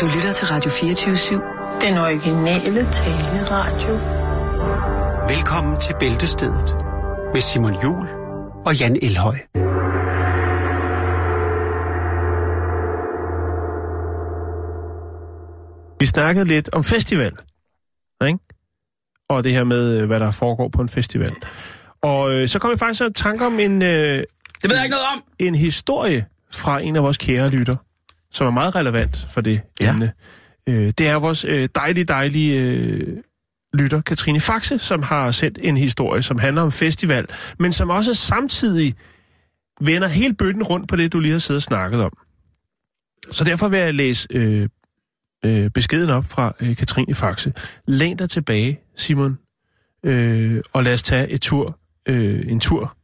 Du lytter til Radio 24-7. Den originale taleradio. Velkommen til Bæltestedet med Simon Jul og Jan Elhøj. Vi snakkede lidt om festival, ikke? Og det her med, øh, hvad der foregår på en festival. Og øh, så kom jeg faktisk i tanke om en, øh, Det ved jeg ikke noget om. en historie fra en af vores kære lytter, som er meget relevant for det Ja. emne. Øh, det er vores øh, dejlige, dejlige øh, lytter, Katrine Faxe, som har sendt en historie, som handler om festival, men som også samtidig vender hele bøtten rundt på det, du lige har siddet og snakket om. Så derfor vil jeg læse øh, øh, beskeden op fra øh, Katrine Faxe. Læn dig tilbage, Simon, øh, og lad os tage et tur, øh, en tur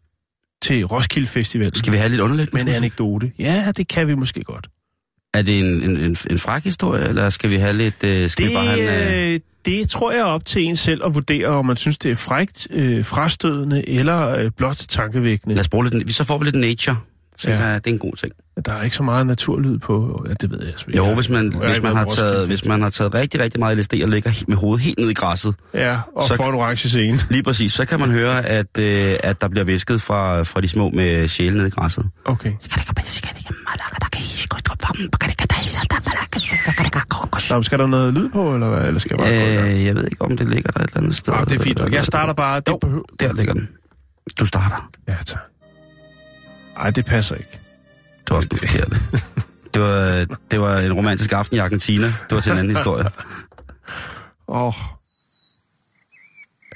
til Roskilde Festival. Skal vi have lidt underligt? Med en anekdote. Ja, det kan vi måske godt. Er det en, en, en, en fræk historie, eller skal vi have lidt... Øh, skal vi bare have en, øh... øh, det tror jeg er op til en selv at vurdere, om man synes, det er frægt, øh, frastødende eller øh, blot tankevækkende. Lad os bruge lidt... Så får vi lidt nature. Så Ja. det er en god ting. Der er ikke så meget naturlyd på, ja, det ved jeg. sgu Jo, ikke. hvis man, hvis ikke man, har taget, hvis man har taget rigtig, rigtig meget LSD og ligger med hovedet helt ned i græsset, Ja, og så- får en orange scene. lige præcis, så kan man høre, at, øh, at der bliver væsket fra, fra de små med sjæle ned i græsset. Okay. Nå, skal der noget lyd på, eller hvad? Eller skal jeg bare? Øh, jeg ved ikke, om det ligger der et eller andet sted. Nå, det er fint. Jeg starter bare. Det Jo, behøver... der ligger den. Du starter. Ja, tak. Ej, det passer ikke. Det var også den forkerte. Det var, det var en romantisk aften i Argentina. Det var til en anden historie. Åh. Oh.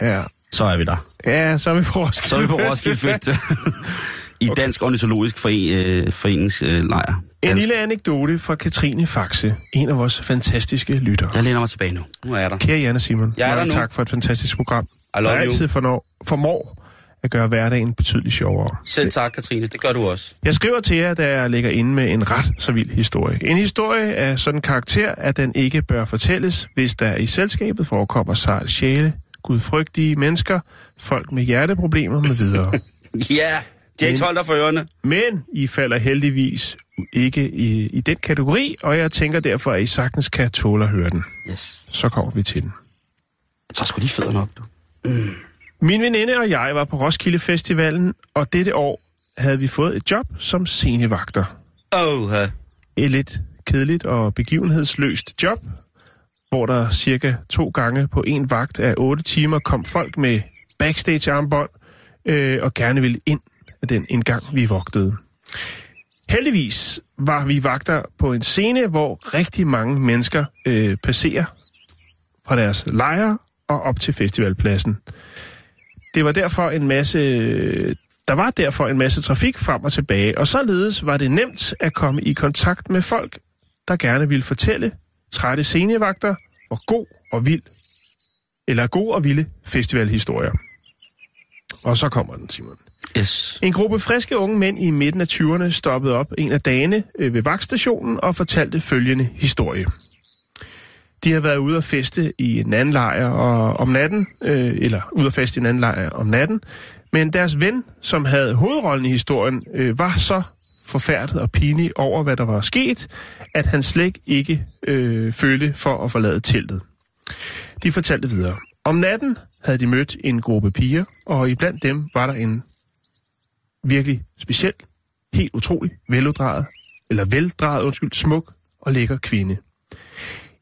Ja. Så er vi der. Ja, så er vi på Roskilde Så er vi på Roskilde Festival. I Dansk Ornitologisk Foren, øh, Foreningslejr. En lille anekdote fra Katrine Faxe, en af vores fantastiske lytter. Jeg læner mig tilbage nu. Nu er jeg der. Kære Jan og Simon, Jeg er der nu. tak for et fantastisk program. I love der altid fornår, formår at gøre hverdagen betydeligt sjovere. Selv tak, Katrine. Det gør du også. Jeg skriver til jer, da jeg ligger inde med en ret så vild historie. En historie af sådan karakter, at den ikke bør fortælles, hvis der i selskabet forekommer sejl sjæle, gudfrygtige mennesker, folk med hjerteproblemer med videre. Ja, de holdt dig for ørerne. Men I falder heldigvis ikke i, i den kategori, og jeg tænker derfor, at I sagtens kan tåle at høre den. Yes. Så kommer vi til den. Jeg tager sgu lige fødderne op, du. Min veninde og jeg var på Roskilde Festivalen, og dette år havde vi fået et job som scenevagter. Oh, Et lidt kedeligt og begivenhedsløst job, hvor der cirka to gange på en vagt af otte timer kom folk med backstage-armbånd øh, og gerne ville ind den den indgang, vi vogtede. Heldigvis var vi vagter på en scene, hvor rigtig mange mennesker øh, passerer fra deres lejre og op til festivalpladsen. Det var derfor en masse der var derfor en masse trafik frem og tilbage, og således var det nemt at komme i kontakt med folk, der gerne ville fortælle trætte scenevagter, hvor god og vild, eller god og vilde festivalhistorier. Og så kommer den, Simon yes. En gruppe friske unge mænd i midten af 20'erne stoppede op en af dagene øh, ved vagtstationen og fortalte følgende historie. De har været ude at feste i en anden lejr og, om natten, øh, eller ude at feste i en anden lejr øh, om natten, men deres ven, som havde hovedrollen i historien, øh, var så forfærdet og pinlig over, hvad der var sket, at han slet ikke øh, følte for at forlade teltet. De fortalte videre. Om natten havde de mødt en gruppe piger, og iblandt dem var der en virkelig speciel, helt utrolig veluddraget, eller veldrejet, undskyld, smuk og lækker kvinde.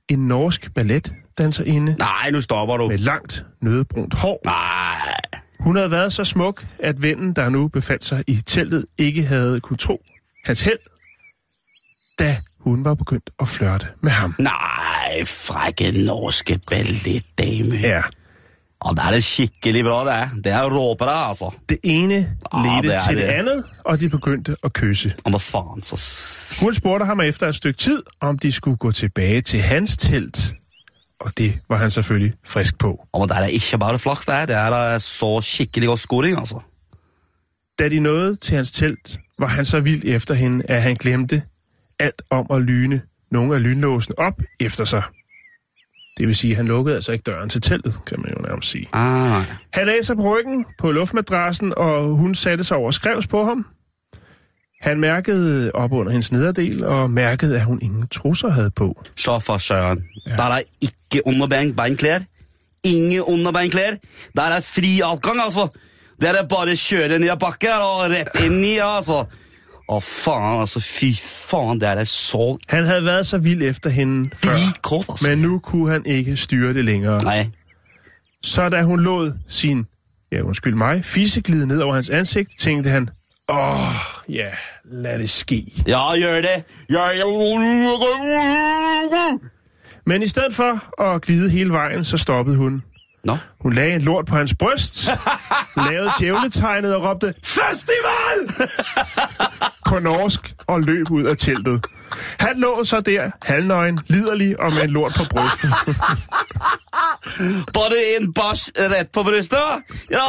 En norsk balletdanserinde Nej, nu stopper du. med langt, nødebrunt hår. Nej. Hun havde været så smuk, at vennen, der nu befandt sig i teltet, ikke havde kunne tro hans held, da hun var begyndt at flørte med ham. Nej, frække norske balletdame. Ja, Og det er det skikkelig bra, det er. Det er råbere, altså. det ene ledte det til det det. andet, og de begyndte at kysse. Og hvad fanden, så... Hun spurgte ham efter et stykke tid, om de skulle gå tilbage til hans telt. Og det var han selvfølgelig frisk på. Og det er ikke bare flaks, det er. Det er da så skikkelig godt scoring, altså. Da de nåede til hans telt, var han så vild efter hende, at han glemte alt om at lyne nogle af lynlåsen op efter sig. Det vil sige, at han lukkede altså ikke døren til teltet, kan man jo nærmest sige. Ah. Han lagde sig på ryggen på luftmadrassen, og hun satte sig over skrevs på ham. Han mærkede op under hendes nederdel, og mærkede, at hun ingen trusser havde på. Så for søren. Ja. Der er ikke underbeinklæder. Ingen underbeinklæder. Der er fri adgang, altså. Der er bare kjøre ned ad bakke og rett ind i, altså. Åh, faen, altså, fy faen, det er da så Han havde været så vild efter hende før, kort, altså. men nu kunne han ikke styre det længere. Nej. Så da hun lod sin, ja undskyld mig, fiseglide ned over hans ansigt, tænkte han, åh, ja, lad det ske. Ja, gør det. Gør det. Men i stedet for at glide hele vejen, så stoppede hun. Nå. Hun lagde en lort på hans bryst, lavede djævletegnet og råbte, Festival! på norsk og løb ud af teltet. Han lå så der, halvnøgen, liderlig og med en lort på brystet. Bare en bæsj ret på brystet? Ja,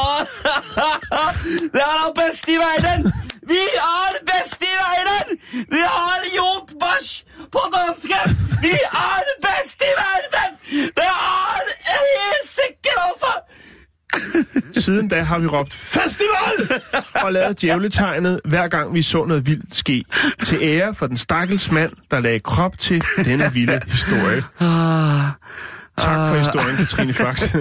det er da bedst i verden. Vi er bedst i verden. Vi har gjort bæsj på dansken. Vi er bedst i verden. Det er helt sikkert, altså. Siden da har vi råbt festival og lavet djævletegnet, hver gang vi så noget vildt ske. Til ære for den stakkels mand, der lagde krop til denne vilde historie. Tak for historien, Katrine Fax.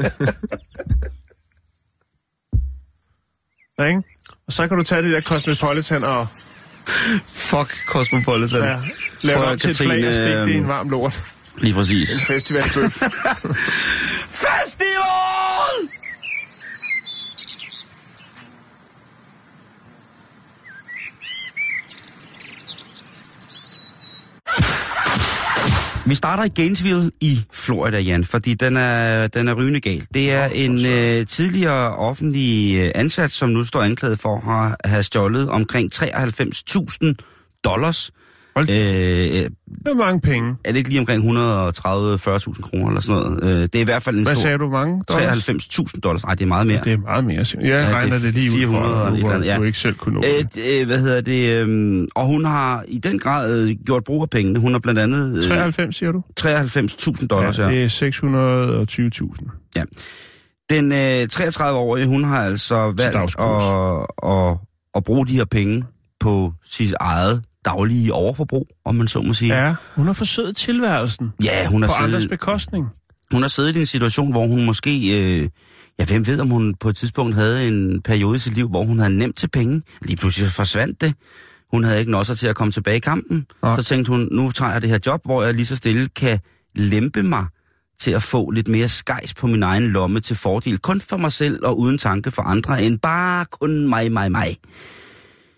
Ja, ikke? Og så kan du tage det der Cosmopolitan og Fuck Cosmopolitan. ja, lave om til et Katrine, flag og stikke det i en øhm, varm lort. Lige præcis. En festivalbøf. Festival! Vi starter i Gainesville i Florida, Jan, fordi den er, den er rygende gal. Det er en øh, tidligere offentlig øh, ansat, som nu står anklaget for at have stjålet omkring 93.000 dollars. Hold Øh, Det er mange penge. er det ikke lige omkring 130-40.000 kroner eller sådan noget? Øh, det er i hvert fald en Hvad stor... sagde du, mange? dollars? 93.000 dollars. Nej, det er meget mere. Det er meget mere. Jeg det er regner det lige ud 400 for, eller et eller at andet, ja. du ikke selv kunne nå Øh, det. øh, hvad hedder det? Øh, og hun har i den grad øh, gjort brug af pengene. Hun har blandt andet øh, 93, siger du? 93.000 dollars. Ja, Ja, det er 620.000. ja. Den øh, 33-årige, hun har altså valgt at, at, at bruge de her penge på sit eget daglige overforbrug, om man så må sige. Ja, hun har forsøget tilværelsen ja hun, på har andres siddet, bekostning. hun har siddet i en situation, hvor hun måske... Øh, ja, hvem ved, om hun på et tidspunkt havde en periode i sit liv, hvor hun havde nemt til penge. Lige pludselig forsvandt det. Hun havde ikke nosser til at komme tilbage i kampen. Nej. Så tænkte hun, nu tager jeg det her job, hvor jeg lige så stille kan lempe mig til at få lidt mere skejs på min egen lomme til fordel. Kun for mig selv og uden tanke for andre, end bare kun mig, mig, mig.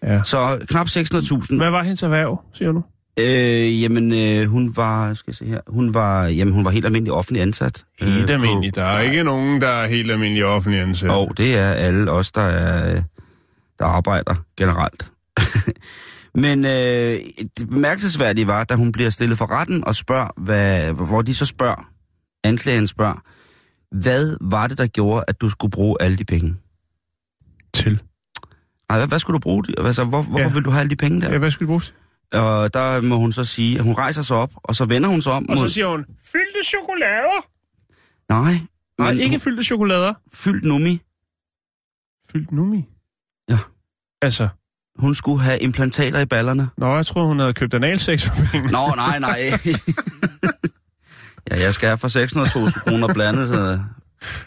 Ja. Så knap 600.000. Hvad var hendes erhverv, siger du? Øh, jamen, øh, hun var, skal jeg se her, hun var, jamen, hun var helt almindelig offentlig ansat. Helt på- almindelig. Der er ikke nogen, der er helt almindelig offentlig ansat. Og det er alle os, der, er, der arbejder generelt. Men øh, det bemærkelsesværdige var, da hun bliver stillet for retten og spørger, hvad, hvor de så spørger, anklageren spørger, hvad var det, der gjorde, at du skulle bruge alle de penge? Til. Ej, hvad, hvad skulle du bruge? Altså, hvor, hvorfor Ja. vil du have alle de penge der? Ja, hvad skal du bruge? Og der må hun så sige, at hun rejser sig op, og så vender hun sig om Og så mod... siger hun, fyldte chokolader. Nej, Nej, men ikke hun- fyldte chokolader. fyldt nummi. Fyldt numi. Ja. Altså, Hun skulle have implantater i ballerne. nå, jeg tror hun havde købt analsex for penge. Nå, nej, nej. ja, jeg skal have for 600.000 kroner blandet, så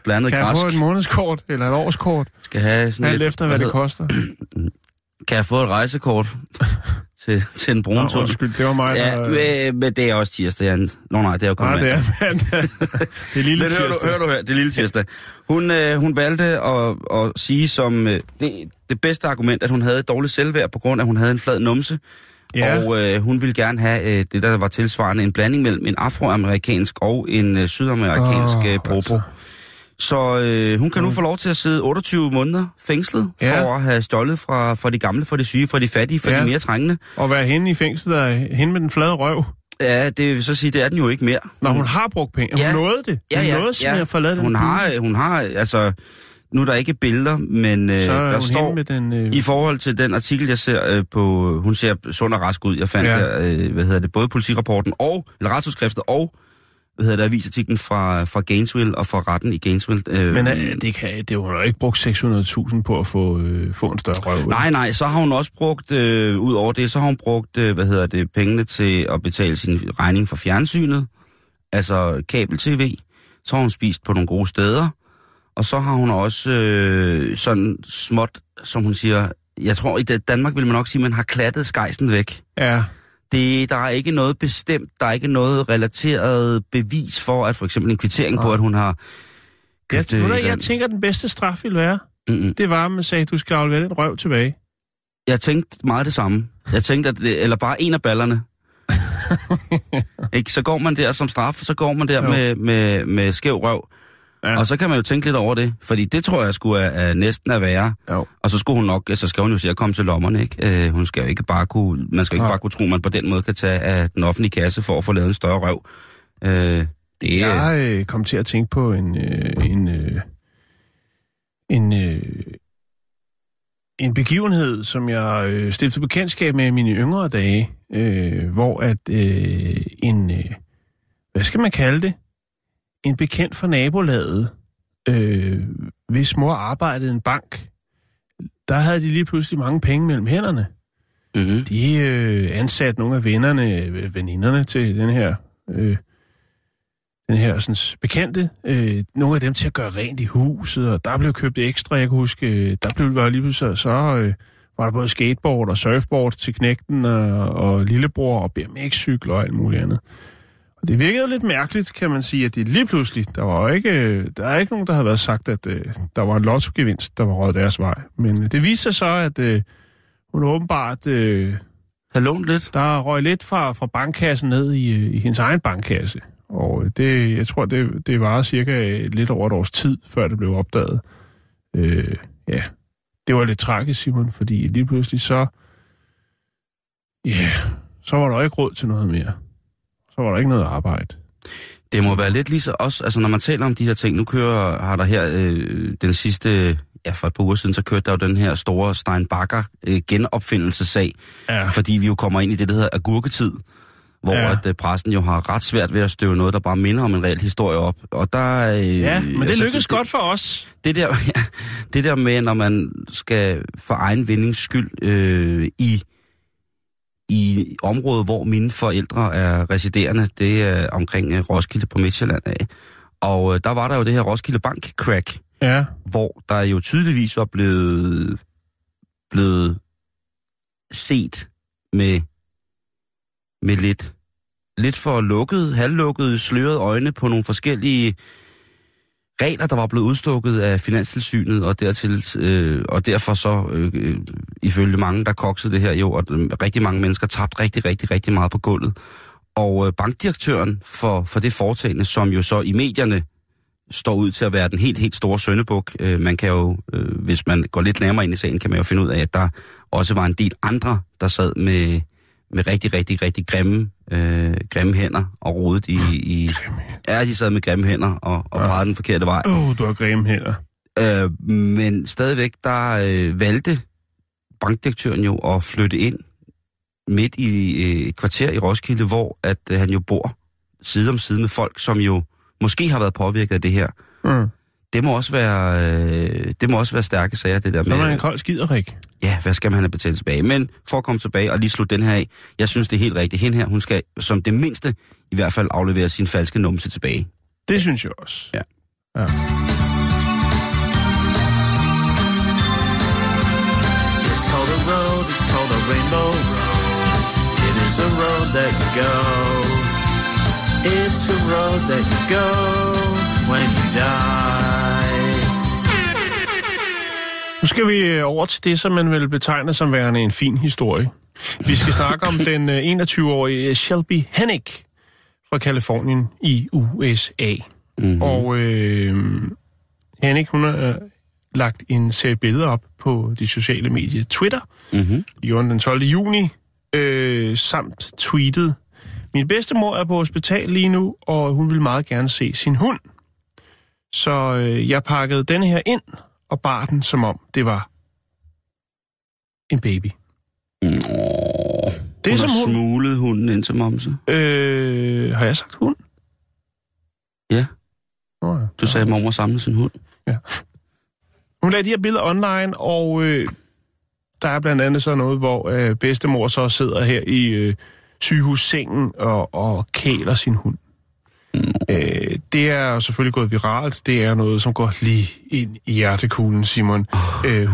blandet Kan jeg græsk. få et månedskort eller et årskort? Skal have sådan Alt et, efter, hvad det hedder- koster. Kan jeg få et rejsekort til, til en brun Nå, undskyld, det var mig, Ja, der... men, men det er også tirsdag. Jan. Nå nej, det er jo kun Nej, det er mandag. Det er lille tirsdag. du, hør du her, det er lille tirsdag. Hun, øh, hun valgte at, at sige som øh, det, det bedste argument, at hun havde et dårligt selvværd, på grund af, at hun havde en flad numse. Ja. Og øh, hun ville gerne have øh, det, der var tilsvarende en blanding mellem en afroamerikansk og en øh, sydamerikansk øh, popo. altså. Så øh, hun kan nu få lov til at sidde 28 måneder fængslet Ja. for at have stjålet fra, fra de gamle, fra de syge, fra de fattige, fra Ja. de mere trængende. Og være henne i fængslet og hende med den flade røv. Ja, det vil så sige, det er den jo ikke mere. Når hun har brugt penge. Hun Ja. nåede det. Hun nåede simpelthen at forlade den hun by. har, hun har, altså, nu er der ikke billeder, men øh, er der står, med den... Øh, i forhold til den artikel, jeg ser øh, på, hun ser sund og rask ud, jeg fandt Ja. ja. der, øh, hvad hedder det, både politirapporten og, eller retsudskriftet og hvad hedder det, avisartiklen fra, fra Gainesville og fra retten i Gainesville. Øh, Men øh, det, kan, det hun har ikke brugt 600.000 på at få, øh, få en større røv. Nej, nej, så har hun også brugt, øh, ud over det, så har hun brugt, øh, hvad hedder det, pengene til at betale sin regning for fjernsynet, altså kabel-tv. Så har hun spist på nogle gode steder, og så har hun også øh, sådan småt, som hun siger, jeg tror i Danmark vil man nok sige, at man har klattet skejsen væk. Ja. Det, der er ikke noget bestemt, der er ikke noget relateret bevis for, at for eksempel en kvittering på, at hun har... Købt, øh, jeg, jeg tænker, den bedste straf ville være, Mm-mm. det var, at man sagde, at du skal aflevere den røv tilbage. Jeg tænkte meget det samme. Jeg tænkte, at det, eller bare en af ballerne. ikke? Så går man der som straf, så går man der Jo. med, med, med skæv røv. Ja. Ja. Og så kan man jo tænke lidt over det, fordi det tror jeg skulle er, er næsten at være. Jo. Og så skulle hun nok, så skal hun jo se at komme til lommerne, ikke? Øh, hun skal jo ikke bare kunne, man skal ikke Nej. bare kunne tro, at man på den måde kan tage af den offentlige kasse for at få lavet en større røv. Øh, det er... Jeg øh, kom til at tænke på en, øh, en, øh, en, øh, en begivenhed, som jeg øh, stiftede bekendtskab med i mine yngre dage, øh, hvor at øh, en, øh, hvad skal man kalde det, en bekendt fra nabolaget, øh, hvis mor arbejdede i en bank, der havde de lige pludselig mange penge mellem hænderne. Mm-hmm. De øh, ansatte nogle af vennerne, øh, veninderne til den her, øh, den her sådan, bekendte, øh, nogle af dem til at gøre rent i huset, og der blev købt ekstra, jeg kan huske, øh, der blev var lige pludselig, så øh, var der både skateboard og surfboard til knægten og, og lillebror og BMX-cykel og alt muligt andet. Og det virkede jo lidt mærkeligt, kan man sige, at det lige pludselig, der var ikke, der er ikke nogen, der havde været sagt, at øh, der var en lottogevinst, der var røget deres vej. Men øh, det viste sig så, at øh, hun åbenbart øh, Har lånt lidt. der røg lidt fra, fra bankkassen ned i, øh, i hendes egen bankkasse. Og øh, det, jeg tror, det, det var cirka lidt over et års tid, før det blev opdaget. Øh, ja, det var lidt tragisk, Simon, fordi lige pludselig så... Ja, så var der ikke råd til noget mere. Så var der ikke noget arbejde. Det må være lidt lige så også, altså når man taler om de her ting, nu kører, har der her øh, den sidste, ja for et par uger siden, så kørte der jo den her store Steinbacher øh, genopfindelsesag, Ja, fordi vi jo kommer ind i det, der hedder agurketid, hvor Ja. at, øh, pressen jo har ret svært ved at støve noget, der bare minder om en reel historie op. Og der, øh, ja men det altså, lykkedes godt for os. Det der, ja, det der med, når man skal for egen vindings skyld øh, i, i området, hvor mine forældre er residerende, det er omkring øh, Roskilde på Midtjylland af. Og øh, der var der jo det her Roskilde Bank crack, Ja, hvor der jo tydeligvis var blevet, blevet set med, med lidt, lidt for lukkede, halvlukkede, slørede øjne på nogle forskellige regler, der var blevet udstukket af Finanstilsynet, og, dertil, øh, og derfor så, øh, øh ifølge mange, der koksede det her jo, at øh, rigtig mange mennesker tabte rigtig, rigtig, rigtig meget på gulvet. Og øh, bankdirektøren for, for det foretagende, som jo så i medierne står ud til at være den helt, helt store søndebuk. Øh, man kan jo, øh, hvis man går lidt nærmere ind i sagen, kan man jo finde ud af, at der også var en del andre, der sad med, med rigtig, rigtig, rigtig grimme, øh, grimme hænder og rodet i... i ja, de sad med grimme hænder og, og Ja. den forkerte vej. Åh, oh, du har grimme hænder. Øh, men stadigvæk, der øh, valgte bankdirektøren jo at flytte ind midt i øh, et kvarter i Roskilde, hvor at øh, han jo bor side om side med folk, som jo måske har været påvirket af det her. Mm. Det må også være, øh, det må også være stærke sager, det der Så er man en med, kold skiderik. ja, hvad skal man have betalt tilbage? Men for at komme tilbage og lige slutte den her af, jeg synes, det er helt rigtigt. Hende her, hun skal som det mindste i hvert fald aflevere sin falske numse tilbage. Det synes jeg også. Ja. ja. It's called a road, it's called a rainbow road. It is a road that you go. It's a road that you go when you die. Nu skal vi øh, over til det, som man vil betegne som værende en fin historie. Vi skal snakke om den øh, 21-årige Shelby Hennick fra Kalifornien i USA. Mm-hmm. Og øh, Hennick, hun har øh, lagt en serie billeder op på de sociale medier Twitter. Mm-hmm. Den den 12. juni, øh, samt tweetet. Min bedstemor er på hospital lige nu, og hun vil meget gerne se sin hund. Så øh, jeg pakkede den her ind og bar den, som om det var en baby. Åh, Det er hun som har hun. smuglet hunden ind til momse. Øh, har jeg sagt hund? Du sagde, at mormor samlede sin hund. Hun lagde de her billeder online, og øh, der er blandt andet så noget, hvor øh, bedstemor så sidder her i øh, sygehussengen og, og kæler sin hund. Øh, det er selvfølgelig gået viralt. Det er noget, som går lige ind i hjertekuglen, Simon. Øh, 130.000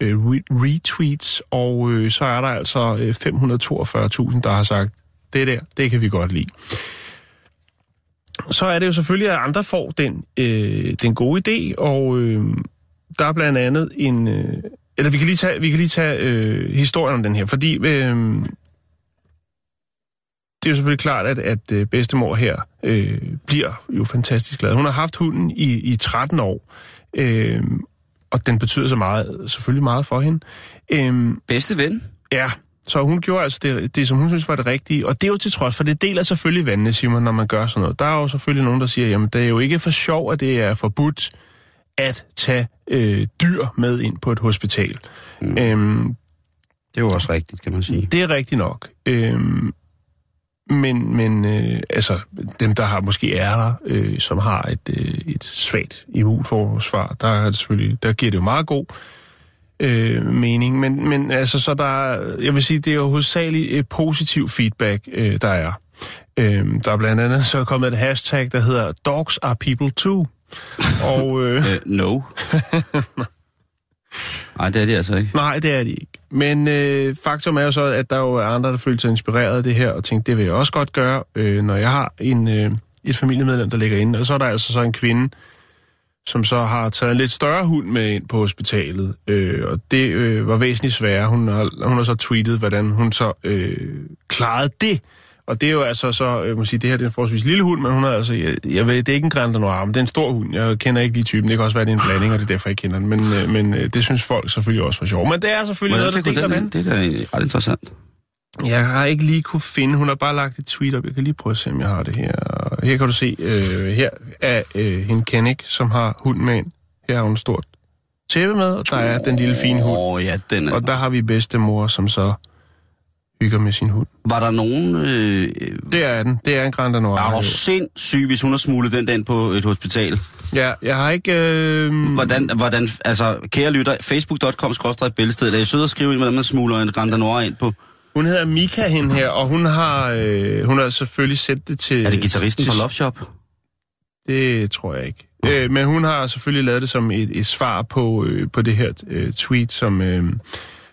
øh, re- retweets, og øh, så er der altså øh, 542.000, der har sagt, det der, det kan vi godt lide. Så er det jo selvfølgelig, at andre får den, øh, den gode idé, og øh, der er blandt andet en... Øh, eller vi kan lige tage, vi kan lige tage øh, historien om den her, fordi øh, det er jo selvfølgelig klart, at, at øh, bedstemor her øh, bliver jo fantastisk glad. Hun har haft hunden i, i 13 år, øh, og den betyder så meget, selvfølgelig meget for hende. Øh, Bedste ven? Ja, så hun gjorde altså det, det, som hun synes var det rigtige. Og det er jo til trods, for det deler selvfølgelig vandene, Simon, når man gør sådan noget. Der er jo selvfølgelig nogen, der siger, jamen det er jo ikke for sjov, at det er forbudt at tage øh, dyr med ind på et hospital. Mm. Øhm, Det er jo også rigtigt, kan man sige. det er rigtigt nok. Øhm, men men øh, altså, dem, der har måske er der, øh, som har et, øh, et svagt immunforsvar, der, er det selvfølgelig, der giver det jo meget god øh, mening. Men, men altså, så der er- jeg vil sige, det er jo hovedsageligt øh, positiv feedback, øh, der er. Øh, der er blandt andet så kommet et hashtag, der hedder Dogs are people too. Og øh, Uh, no. Nej, det er det altså ikke. Nej, det er de ikke. Men øh, faktum er jo så, at der jo er andre, der føler sig inspireret af det her, og tænkte, det vil jeg også godt gøre, øh, når jeg har en, øh, et familiemedlem, der ligger inde. Og så er der altså så en kvinde, som så har taget en lidt større hund med ind på hospitalet. Øh, og det øh, var væsentligt sværere. Hun har, hun har så tweetet, hvordan hun så øh, klarede det. Og det er jo altså så, øh, må sige, det her det er en forholdsvis lille hund, men hun er altså, jeg, jeg ved, det er ikke en Grand Noir, men det er en stor hund. Jeg kender ikke lige typen, det kan også være, det er en blanding, og det er derfor, jeg kender den. Men, øh, men øh, det synes folk selvfølgelig også var sjovt. Men det er selvfølgelig noget, der deler den? Det er da ret interessant. Jeg har ikke lige kunne finde, hun har bare lagt et tweet op. Jeg kan lige prøve at se, om jeg har det her. Her kan du se, øh, her er øh, hende Kennick, som har hund med ind. Her har hun stort tæppe med, og der er den lille fine hund. Oh, ja, den er... Og der har vi bedstemor, som så hygger med sin hund. Var der nogen... Øh, Det er den. Det er en Grand Noir. er du sindssyg, hvis hun har smuglet den den på et hospital? Ja, jeg har ikke... Øh... Hvordan, hvordan, altså, kære lytter, facebook.com bælsted, er I søde at skrive ind, hvordan man smugler en Grand Noir ind på? Hun hedder Mika, hende her, og hun har, øh, hun har selvfølgelig sendt det til... Er det gitarristen til, fra Love Shop? Det tror jeg ikke. Øh, men hun har selvfølgelig lavet det som et, et svar på, øh, på det her øh, tweet, som, øh,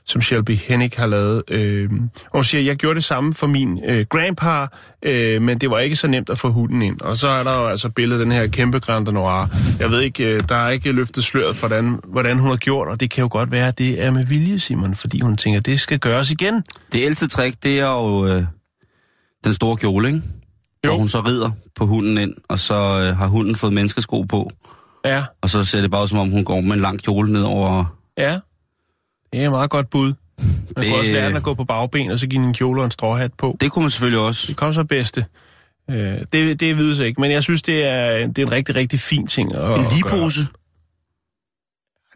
som Shelby Hennig har lavet. Øh, og hun siger, jeg gjorde det samme for min øh, grandpa, øh, men det var ikke så nemt at få hunden ind. Og så er der jo altså billedet den her kæmpe Grand Noir. Jeg ved ikke, øh, der er ikke løftet sløret for, hvordan, hvordan hun har gjort, og det kan jo godt være, at det er med vilje, Simon, fordi hun tænker, det skal gøres igen. Det ældste trick, det er jo øh, den store kjole, ikke? Jo. Hvor hun så rider på hunden ind, og så øh, har hunden fået menneskesko på, Ja, og så ser det bare ud, som om hun går med en lang kjole ned over... ja. Det er et meget godt bud. Man det... Kunne også lære den at gå på bagben, og så give hende en kjole og en stråhat på. Det kunne man selvfølgelig også. Det kom så bedste. Øh, det, det vides ikke, men jeg synes, det er, det er en rigtig, rigtig fin ting at, En at ligepose?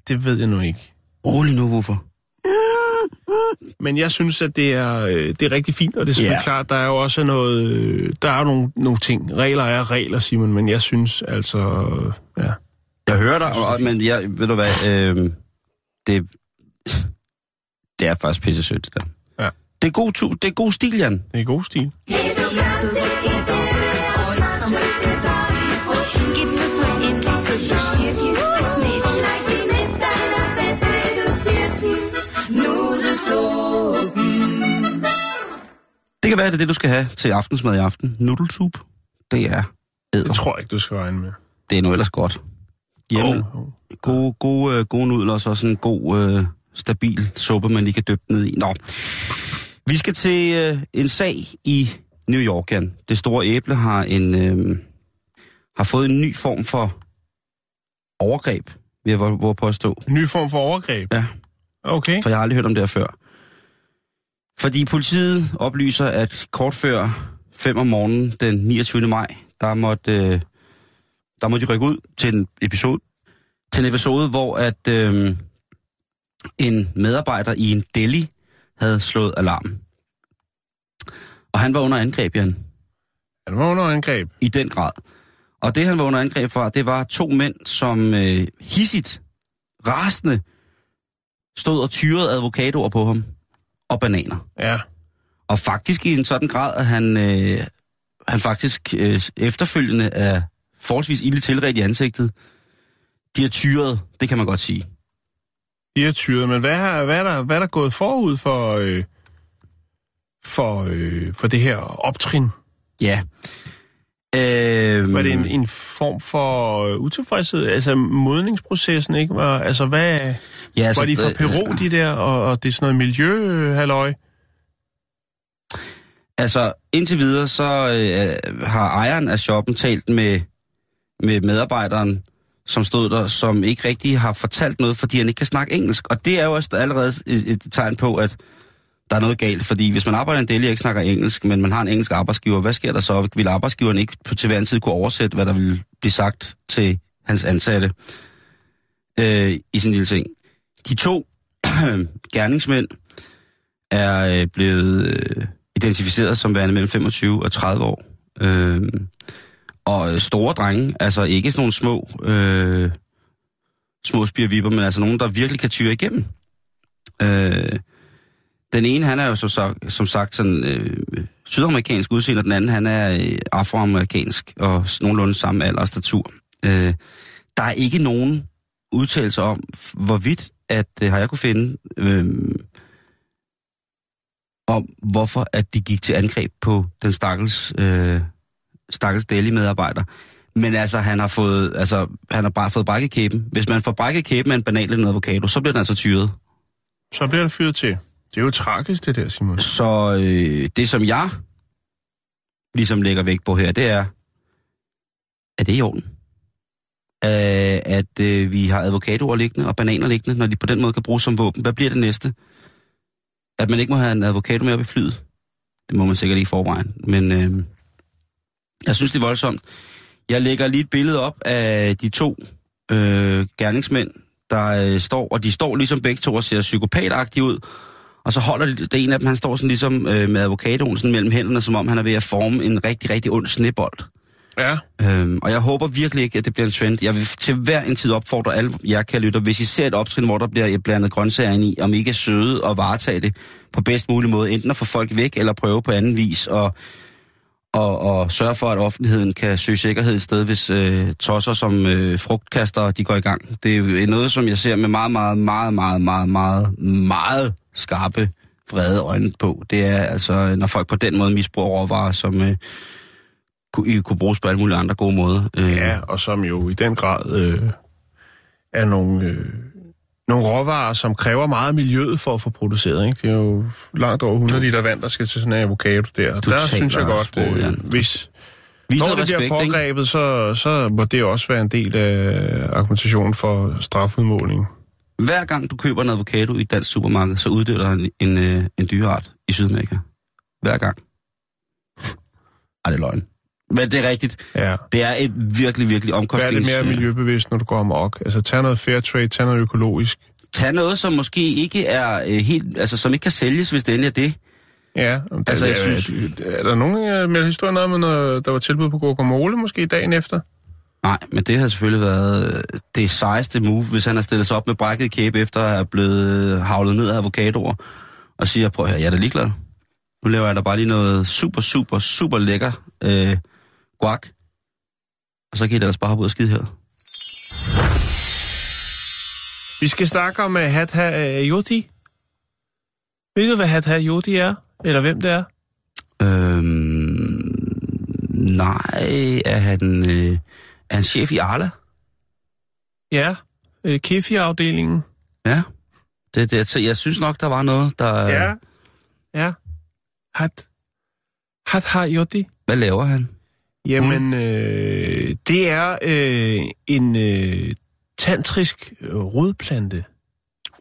Det ved jeg nu ikke. Rolig nu, hvorfor? Men jeg synes, at det er, øh, det er rigtig fint, og det er selvfølgelig yeah. klart, der er jo også noget, øh, der er nogle, nogle ting. Regler er regler, Simon, men jeg synes altså, ja. Jeg hører dig, og, men jeg, ved du hvad, øh, det, det er faktisk pisse sødt, det der. Ja. Det er god, tu, det er god stil, Jan. Det er god stil. Det kan være, det er det, du skal have til aftensmad i aften. Nudelsup. Det er æder. Det tror jeg ikke, du skal regne med. Det er nu ellers godt. Hjemme. Oh, oh. Gode, gode, øh, gode nudler, og så sådan en god, øh, stabil suppe, man lige kan dyppe ned i. Nå. Vi skal til øh, en sag i New York, Jan. Det store æble har en øh, har fået en ny form for overgreb, vil jeg våge påstå. Ny form for overgreb? Ja. Okay. For jeg har aldrig hørt om det her før. Fordi politiet oplyser, at kort før 5 om morgenen den 29. maj, der måtte, øh, der måtte de rykke ud til en episode, til en episode hvor at øh, en medarbejder i en deli havde slået alarm. Og han var under angreb, Jan. Han var under angreb. i den grad. Og det, han var under angreb fra, det var to mænd, som øh, hissigt, rasende, stod og tyrede advokatorer på ham. Og bananer. Ja. Og faktisk i en sådan grad, at han, øh, han faktisk øh, efterfølgende er forholdsvis ille tilredt i ansigtet. De er tyret, det kan man godt sige. De er tyret, men hvad, er, hvad, er der, hvad er der gået forud for, øh, for, øh, for det her optrin? Ja. Øh, Var det en, en form for øh, utilfredshed? Altså modningsprocessen, ikke? Var, altså hvad... ja, Altså, var de fra øh, Peru, de der, og, og det er sådan noget miljø, øh, halløj? Altså, indtil videre, så øh, har ejeren af shoppen talt med, med medarbejderen, stod der, som ikke rigtig har fortalt noget, fordi han ikke kan snakke engelsk. Og det er jo også allerede et, et tegn på, at der er noget galt. Fordi hvis man arbejder en del og ikke snakker engelsk, men man har en engelsk arbejdsgiver, hvad sker der så? Vil arbejdsgiveren ikke på til hver en tid kunne oversætte, hvad der vil blive sagt til hans ansatte øh, i sin lille ting? De to gerningsmænd er øh, blevet øh, identificeret som værende mellem 25 og 30 år. Øh, og øh, store drenge, altså ikke sådan nogle små, øh, små spirvipper, men altså nogen, der virkelig kan tyre igennem. Øh, den ene, han er jo som sagt, som sagt sådan øh, sydamerikansk udseende, og den anden, han er øh, afroamerikansk og nogenlunde samme alder og statur. Øh, der er ikke nogen udtalelser om, hvorvidt, at øh, har jeg kunne finde, øh, om hvorfor at de gik til angreb på den stakkels, øh, stakkels deli-medarbejder. Men altså, han har fået, altså, han har bare fået brækket kæben. Hvis man får brækket kæben af en banal eller en avocado, så bliver den altså tyret. Så bliver det fyret til. Det er jo tragisk, det der, Simon. Så øh, det, som jeg ligesom lægger vægt på her, det er, er det i orden? Øh, at øh, vi har avocadoer liggende og bananer liggende, når de på den måde kan bruges som våben. Hvad bliver det næste? At man ikke må have en avocado med op i flyet? Det må man sikkert ikke i forvejen. Men øh, jeg synes, det er voldsomt. Jeg lægger lige et billede op af de to øh, gerningsmænd, der øh, står, og de står ligesom begge to og ser psykopatagtige ud. Og så holder det, det ene af dem, han står sådan ligesom øh, med avocadoen sådan mellem hænderne, som om han er ved at forme en rigtig, rigtig ond snebold. Ja. Øhm, og jeg håber virkelig ikke, at det bliver en trend. Jeg vil til hver en tid opfordre alle jer, kære lytter, hvis I ser et optrin, hvor der bliver blandet grøntsager ind i, om I ikke er søde og varetage det på bedst mulig måde, enten at få folk væk, eller prøve på anden vis, og, og, og sørge for, at offentligheden kan søge sikkerhed et sted, hvis øh, tosser som øh, frugtkaster, de går i gang. Det er noget, som jeg ser med meget, meget, meget, meget, meget, meget, meget skarpe, vrede øjne på. Det er altså, når folk på den måde misbruger råvarer, som øh, kunne, kunne bruges på alle mulige andre gode måder. Øh, Ja, og som jo i den grad øh, er nogle, øh, nogle råvarer, som kræver meget miljøet for at få produceret. Ikke? Det er jo langt over 100 liter vand, der skal til sådan en avocado der. Og der synes jeg godt, sproget, øh, Jan. hvis Vis når det bliver respekt, ikke? pågrebet, så, så må det også være en del af argumentationen for strafudmåling. Hver gang du køber en avocado i et dansk supermarked, så uddeler en, en, øh, en dyreart i Sydamerika. Hver gang. Ej, det er løgn. Men det er rigtigt. Ja. Det er et virkelig, virkelig Vær omkostnings... lidt mere øh, miljøbevidst, når du går amok. Altså, tag noget fair trade, tag noget økologisk. Tag noget, som måske ikke er øh, helt... Altså, som ikke kan sælges, hvis det endelig er det. Ja, Altså, altså, jeg er, synes- er, er der nogen øh, med historien om, noget- der var tilbud på guacamole måske dagen efter? Nej, men det har selvfølgelig været øh, det sejeste move, hvis han har stillet sig op med brækket kæbe efter at have blevet havlet ned af avocadoer, og siger, prøv høre, jeg er da ligeglad. Nu laver jeg da bare lige noget super, super, super lækker øh, guac. Og så kan I ellers bare hoppe ud og skide her. Vi skal snakke om uh, Hatha uh, Yoti. Ved du, hvad Hatha Yoti er? Eller hvem det er? Øhm, nej, er han, øh, er han chef i Arla? Ja, uh, Kefir-afdelingen. Ja. Det, det, så jeg synes nok, der var noget, der... Ja. Ja. Hat. Hatha Yoti. Hvad laver han? Jamen, øh, det er øh, en øh, tantrisk øh, rodplante.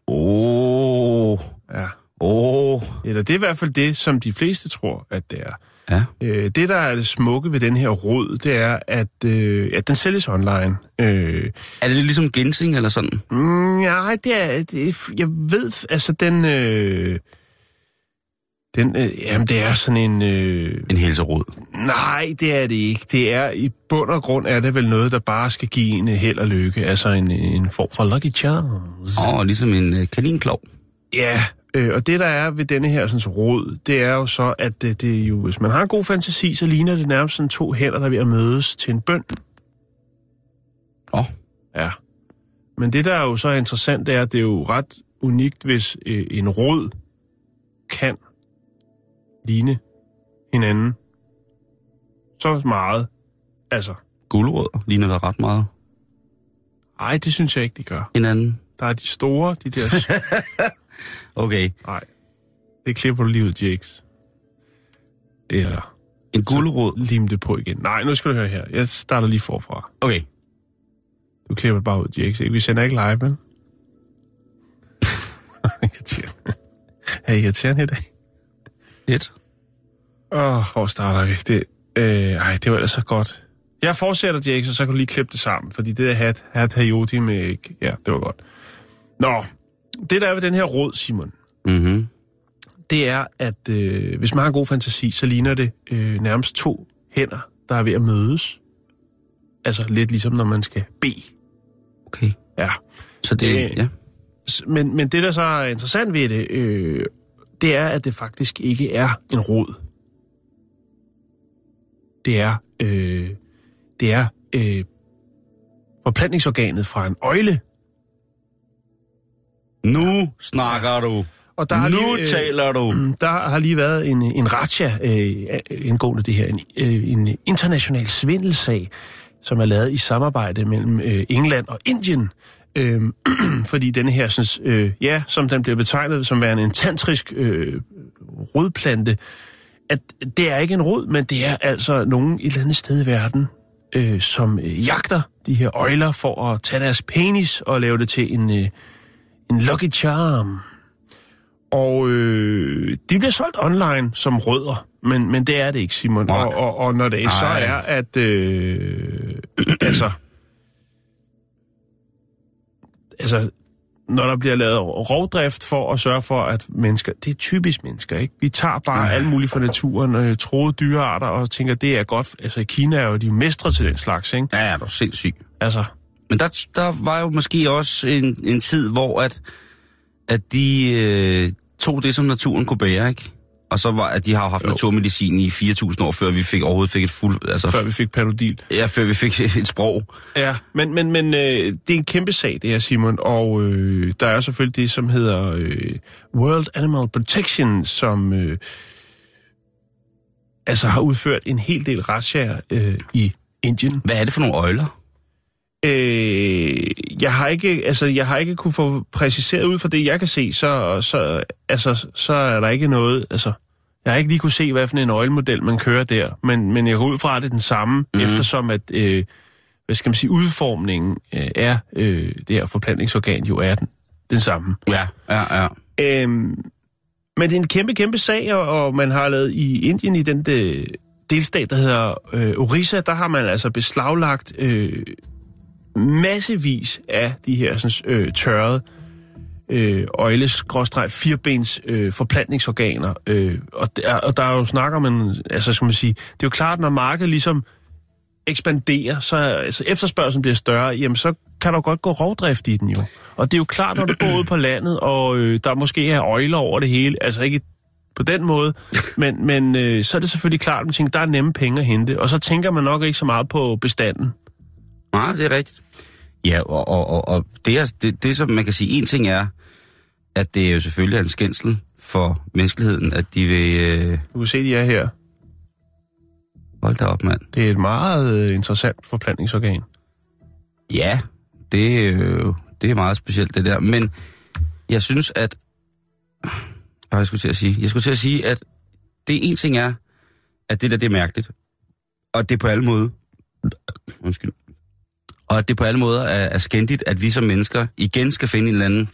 Åh, oh, Ja. åh. Oh. Eller det er i hvert fald det, som de fleste tror, at det er. Ja. Øh, det, der er det smukke ved den her rod, det er, at, øh, at den sælges online. Øh, Er det lidt ligesom ginseng eller sådan? mm, nej, det er, det. Jeg ved, altså den... Øh, den øh, jamen, det er sådan en... Øh, En helserod. Nej, det er det ikke. Det er i bund og grund er det vel noget, der bare skal give en held og lykke. Altså en, en form for lucky chance. Åh, oh, ligesom en øh, kaninklov. Ja, øh, og det der er ved denne her sådan, råd, det er jo så, at det, det er jo, hvis man har en god fantasi, så ligner det nærmest sådan to hænder, der er ved at mødes til en bøn. Åh, oh, Ja. Men det, der er jo så interessant, det er, at det er jo ret unikt, hvis øh, en rod kan ligne hinanden så meget. Altså, guldrødder ligner der ret meget ej, det synes jeg ikke, de gør. hinanden. Der er de store, de der... Okay, Nej, det klipper du lige ud, Jakes. Eller en guldrød. lim det på igen. Nej, nu skal du høre her. Jeg starter lige forfra. Okay, Du klipper det bare ud, Jakes. Vi sender ikke live, men... irriterende. Er irriterende i dag? Et. Åh, oh, hvor starter vi? Det, øh, ej, det var ellers så godt. Jeg fortsætter, Jakes, og så kan du lige klippe det sammen, fordi det der hat, hat hayoti med... Ja, det var godt. Nå, det der er ved den her råd, Simon, Mm-hmm. det er, at øh, hvis man har en god fantasi, så ligner det øh, nærmest to hænder, der er ved at mødes. Altså lidt ligesom, når man skal bede. Okay, Ja. så det, Øh, ja. Men, men det, der så er interessant ved det, øh, det er, at det faktisk ikke er en rod. Det er, øh, det er øh, forplantningsorganet fra en øjle. Nu snakker du. Og der har nu lige, øh, taler du. Der har lige været en, en ratcha øh, indgående det her, en, øh, en international svindelsag, som er lavet i samarbejde mellem øh, England og Indien. Øh, fordi denne her, sådan, øh, ja, som den bliver betegnet som værende en tantrisk øh, rodplante, at det er ikke en rod, men det er altså nogen et eller andet sted i verden, øh, som øh, jagter de her øjler for at tage deres penis og lave det til en, øh, en lucky charm. Og øh, de bliver solgt online som rødder, men, men det er det ikke, Simon. Og, og, og når det så Nej. er, at... Øh, altså... Altså, når der bliver lavet rovdrift for at sørge for, at mennesker... Det er typisk mennesker, ikke? Vi tager bare alt muligt fra naturen, øh, troede dyrearter, og tænker, det er godt. Altså, i Kina er jo de mestre til den slags, ikke? Ja, er du sindssyg. Altså, Men der, der var jo måske også en, en tid, hvor at, at de øh, tog det, som naturen kunne bære, ikke? Og så var, at de har jo haft Jo. naturmedicin i 4.000 år, før vi fik overhovedet fik et fuld... Altså, før vi fik panodil. Ja, før vi fik et sprog. Ja, men, men, men øh, det er en kæmpe sag, det her, Simon, og øh, der er selvfølgelig det, som hedder øh, World Animal Protection, som øh, altså har udført en hel del razziaer øh, i Indien. Hvad er det for nogle øjler? Øh, jeg har ikke, altså, jeg har ikke kunne få præciseret ud fra det, jeg kan se, så, så, altså, så er der ikke noget, altså, jeg har ikke lige kunne se, hvad for en øjelmodel man kører der, men, men jeg går ud fra, at det er den samme, mm. eftersom at, øh, hvad skal man sige, udformningen øh, er, øh, det her forplantningsorgan jo er den, den samme. Ja, ja, ja. Øhm, men det er en kæmpe, kæmpe sag, og, og man har lavet i Indien, i den de, delstat, der hedder øh, Orissa, der har man altså beslaglagt øh, massevis af de her sådan, øh, tørrede øh, øjles firbens øh, forplantningsorganer. Øh, og, der, og der er jo snak om en, altså skal man sige, det er jo klart, når markedet ligesom ekspanderer, så altså, efterspørgselen bliver større, jamen så kan der godt gå rovdrift i den jo. Og det er jo klart, når du bor ude på landet, og øh, der måske er øjler over det hele, altså ikke på den måde, men, men øh, så er det selvfølgelig klart, at man tænker, der er nemme penge at hente, og så tænker man nok ikke så meget på bestanden. Nej, det er rigtigt. Ja, og, og, og, og det, er, det, det, som man kan sige, en ting er, at det jo selvfølgelig er en skændsel for menneskeligheden, at de vil... Øh, Du kan se, de er her. hold da op, mand. Det er et meget øh, interessant forplantningsorgan. Ja, det, er jo- det er meget specielt, det der. Men jeg synes, at... Hvad jeg skulle til at sige? Jeg skulle til at sige, at det en ting er, at det der, det er mærkeligt. Og det er på alle måder... Undskyld. Og det på alle måder er, er skændigt, at vi som mennesker igen skal finde en eller anden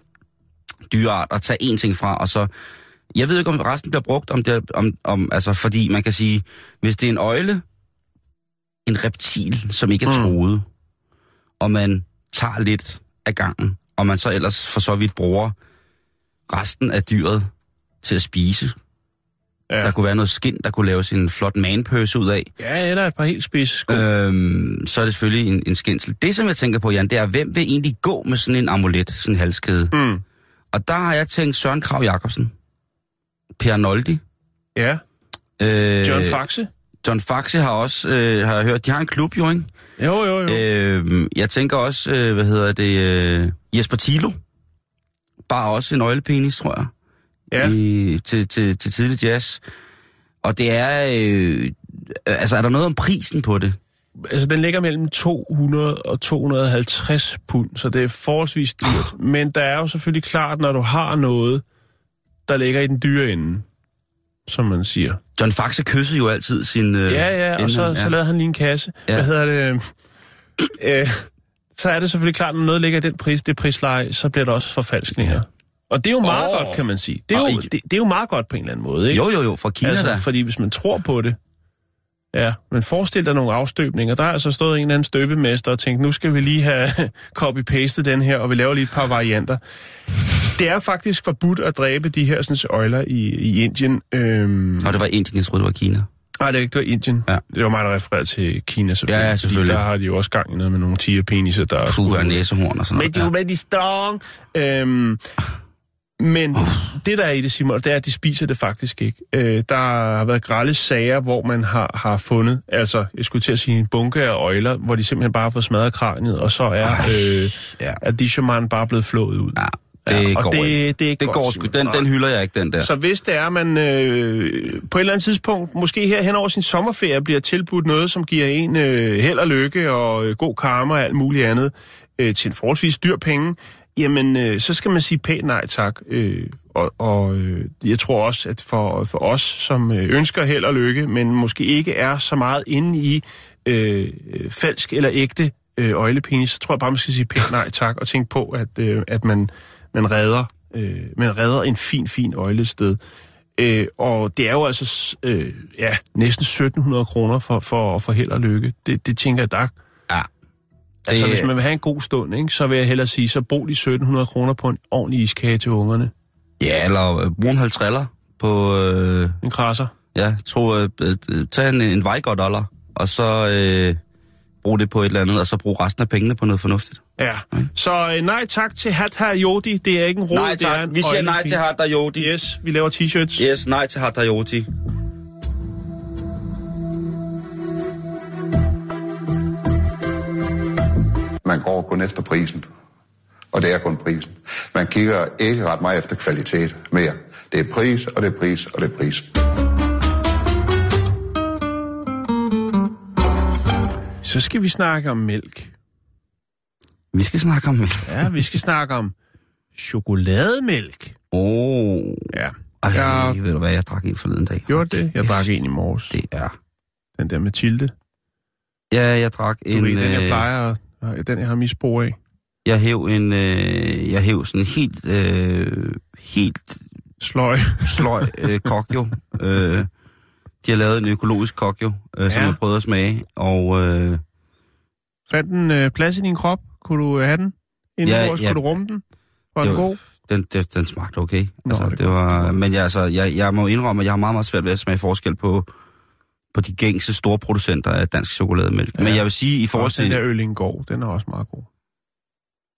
dyreart og tage en ting fra, og så... Jeg ved ikke, om resten bliver brugt, om det, om, om, altså, fordi man kan sige, hvis det er en øjle, en reptil, som ikke er Mm. troet, og man tager lidt af gangen, og man så ellers for så vidt bruger resten af dyret til at spise, Ja. Der kunne være noget skin, der kunne laves en flot manpøse ud af. Ja, eller et par helt spidse sko. Øhm, så er det selvfølgelig en, en skændsel. Det, som jeg tænker på, Jan, det er, hvem vil egentlig gå med sådan en amulet, sådan en halskæde? Mm. Og der har jeg tænkt Søren Krav Jacobsen, Per Noldi, Ja, øh, John Faxe. John Faxe har også, øh, har jeg hørt, de har en klub jo, ikke? Jo, jo, jo. Øh, jeg tænker også, øh, hvad hedder det, øh, Jesper Tilo. Bare også en nøglepenis, tror jeg. Ja. I, til, til, til tidlig jazz. Og det er, øh, altså er der noget om prisen på det? Altså, den ligger mellem 200 og 250 pund, så det er forholdsvis dyrt. Men der er jo selvfølgelig klart, når du har noget, der ligger i den dyre ende, som man siger. John Faxe kyssede jo altid sin... Øh, Ja, ja, og så, så lavede han lige en kasse. Ja. Hvad hedder det? Øh, så er det selvfølgelig klart, når noget ligger i den pris, det prisleje, så bliver der også forfalskninger. Og det er jo meget oh. godt, kan man sige. Det er, jo, det, det er jo meget godt på en eller anden måde, ikke? Jo, jo, jo, fra Kina altså, der. fordi hvis man tror på det, ja, men forestil dig nogle afstøbninger. Der er altså stået en eller anden støbemester og tænkt, nu skal vi lige have copy-pastet den her, og vi laver lige et par varianter. Det er faktisk forbudt at dræbe de her sådan, øjler i, i Indien. Øhm, Og det var Indien, jeg troede, det var Kina. Nej, det var ikke, det var Indien. Ja. Det var mig, der refererede til Kina, selvfølgelig. Ja, ja, selvfølgelig. Der har de jo også gang i noget med nogle tigerpeniser, der... Puh, og næsehorn og sådan Men noget. de er jo rigtig strong. Øhm, men det, der er i det, Simon, det er, at de spiser det faktisk ikke. Øh, der har været grælde sager, hvor man har, har fundet, altså, jeg skulle til at sige en bunke af øjler, hvor de simpelthen bare har fået smadret kraniet, og så er øh, ja. Additionman bare blevet flået ud. Ja, det og går det, ikke. det, er ikke Det går sgu. Den, den hylder jeg ikke, den der. Så hvis det er, man øh, på et eller andet tidspunkt, måske her hen over sin sommerferie, bliver tilbudt noget, som giver en øh, held og lykke og øh, god karma og alt muligt andet, øh, til en forholdsvis dyr penge, jamen øh, så skal man sige pænt nej tak. Øh, og og øh, jeg tror også, at for, for os, som øh, ønsker held og lykke, men måske ikke er så meget inde i øh, falsk eller ægte øh, øjlepenis, så tror jeg bare, man skal sige pænt nej tak, og tænke på, at, øh, at man, man redder øh, man redder en fin, fin øjlested. Øh, og det er jo altså øh, ja, næsten 1700 kroner for, for, for held og lykke. Det, det tænker jeg, der Altså, hvis man vil have en god stund, ikke, så vil jeg hellere sige, så brug de 1700 kroner på en ordentlig iskage til ungerne. Ja, eller øh, brug en halv triller på... Øh, En krasser. ja, tro, øh, øh, tag en, en Vejgaard-dollar, og så øh, brug det på et eller andet, og så brug resten af pengene på noget fornuftigt. Ja. Så øh, nej tak til Hatha Yodi. Det er ikke en råd, nej det er tak. en Vi siger nej til Hatta Yodi. Yes, vi laver t-shirts. Yes, nej til Hatta Yodi. Man går kun efter prisen. Og det er kun prisen. Man kigger ikke ret meget efter kvalitet mere. Det er pris, og det er pris, og det er pris. Så skal vi snakke om mælk. Vi skal snakke om... Ja, vi skal snakke om chokolademælk. Åh, oh, Ja. ej, Ja. ved du hvad, jeg drak en forleden dag. Gjorde det? Jeg drak en i morges. Det er... Den der Mathilde. Ja, jeg drak Du en... ved, den jeg øh, plejer, at- den jeg har misbrug af. Jeg hæv en... Øh, jeg hæv sådan helt... Øh, helt Sløj. sløj øh, kokjo. Øh, de har lavet en økologisk kokjo, øh, som Ja. jeg prøvede at smage, og... Øh, Fandt den øh, plads i din krop? Kunne du øh, have den? Inden Ja, ja. Kunne du rumme den? Var den god? den, den, den smagte okay. Nå, altså, det det var, men jeg, altså, jeg, jeg må indrømme, at jeg har meget, meget svært ved at smage forskel på, på de gængse store producenter af dansk chokolademælk. Ja. Men jeg vil sige, i forhold Også den til... der Ølingård, den er også meget god.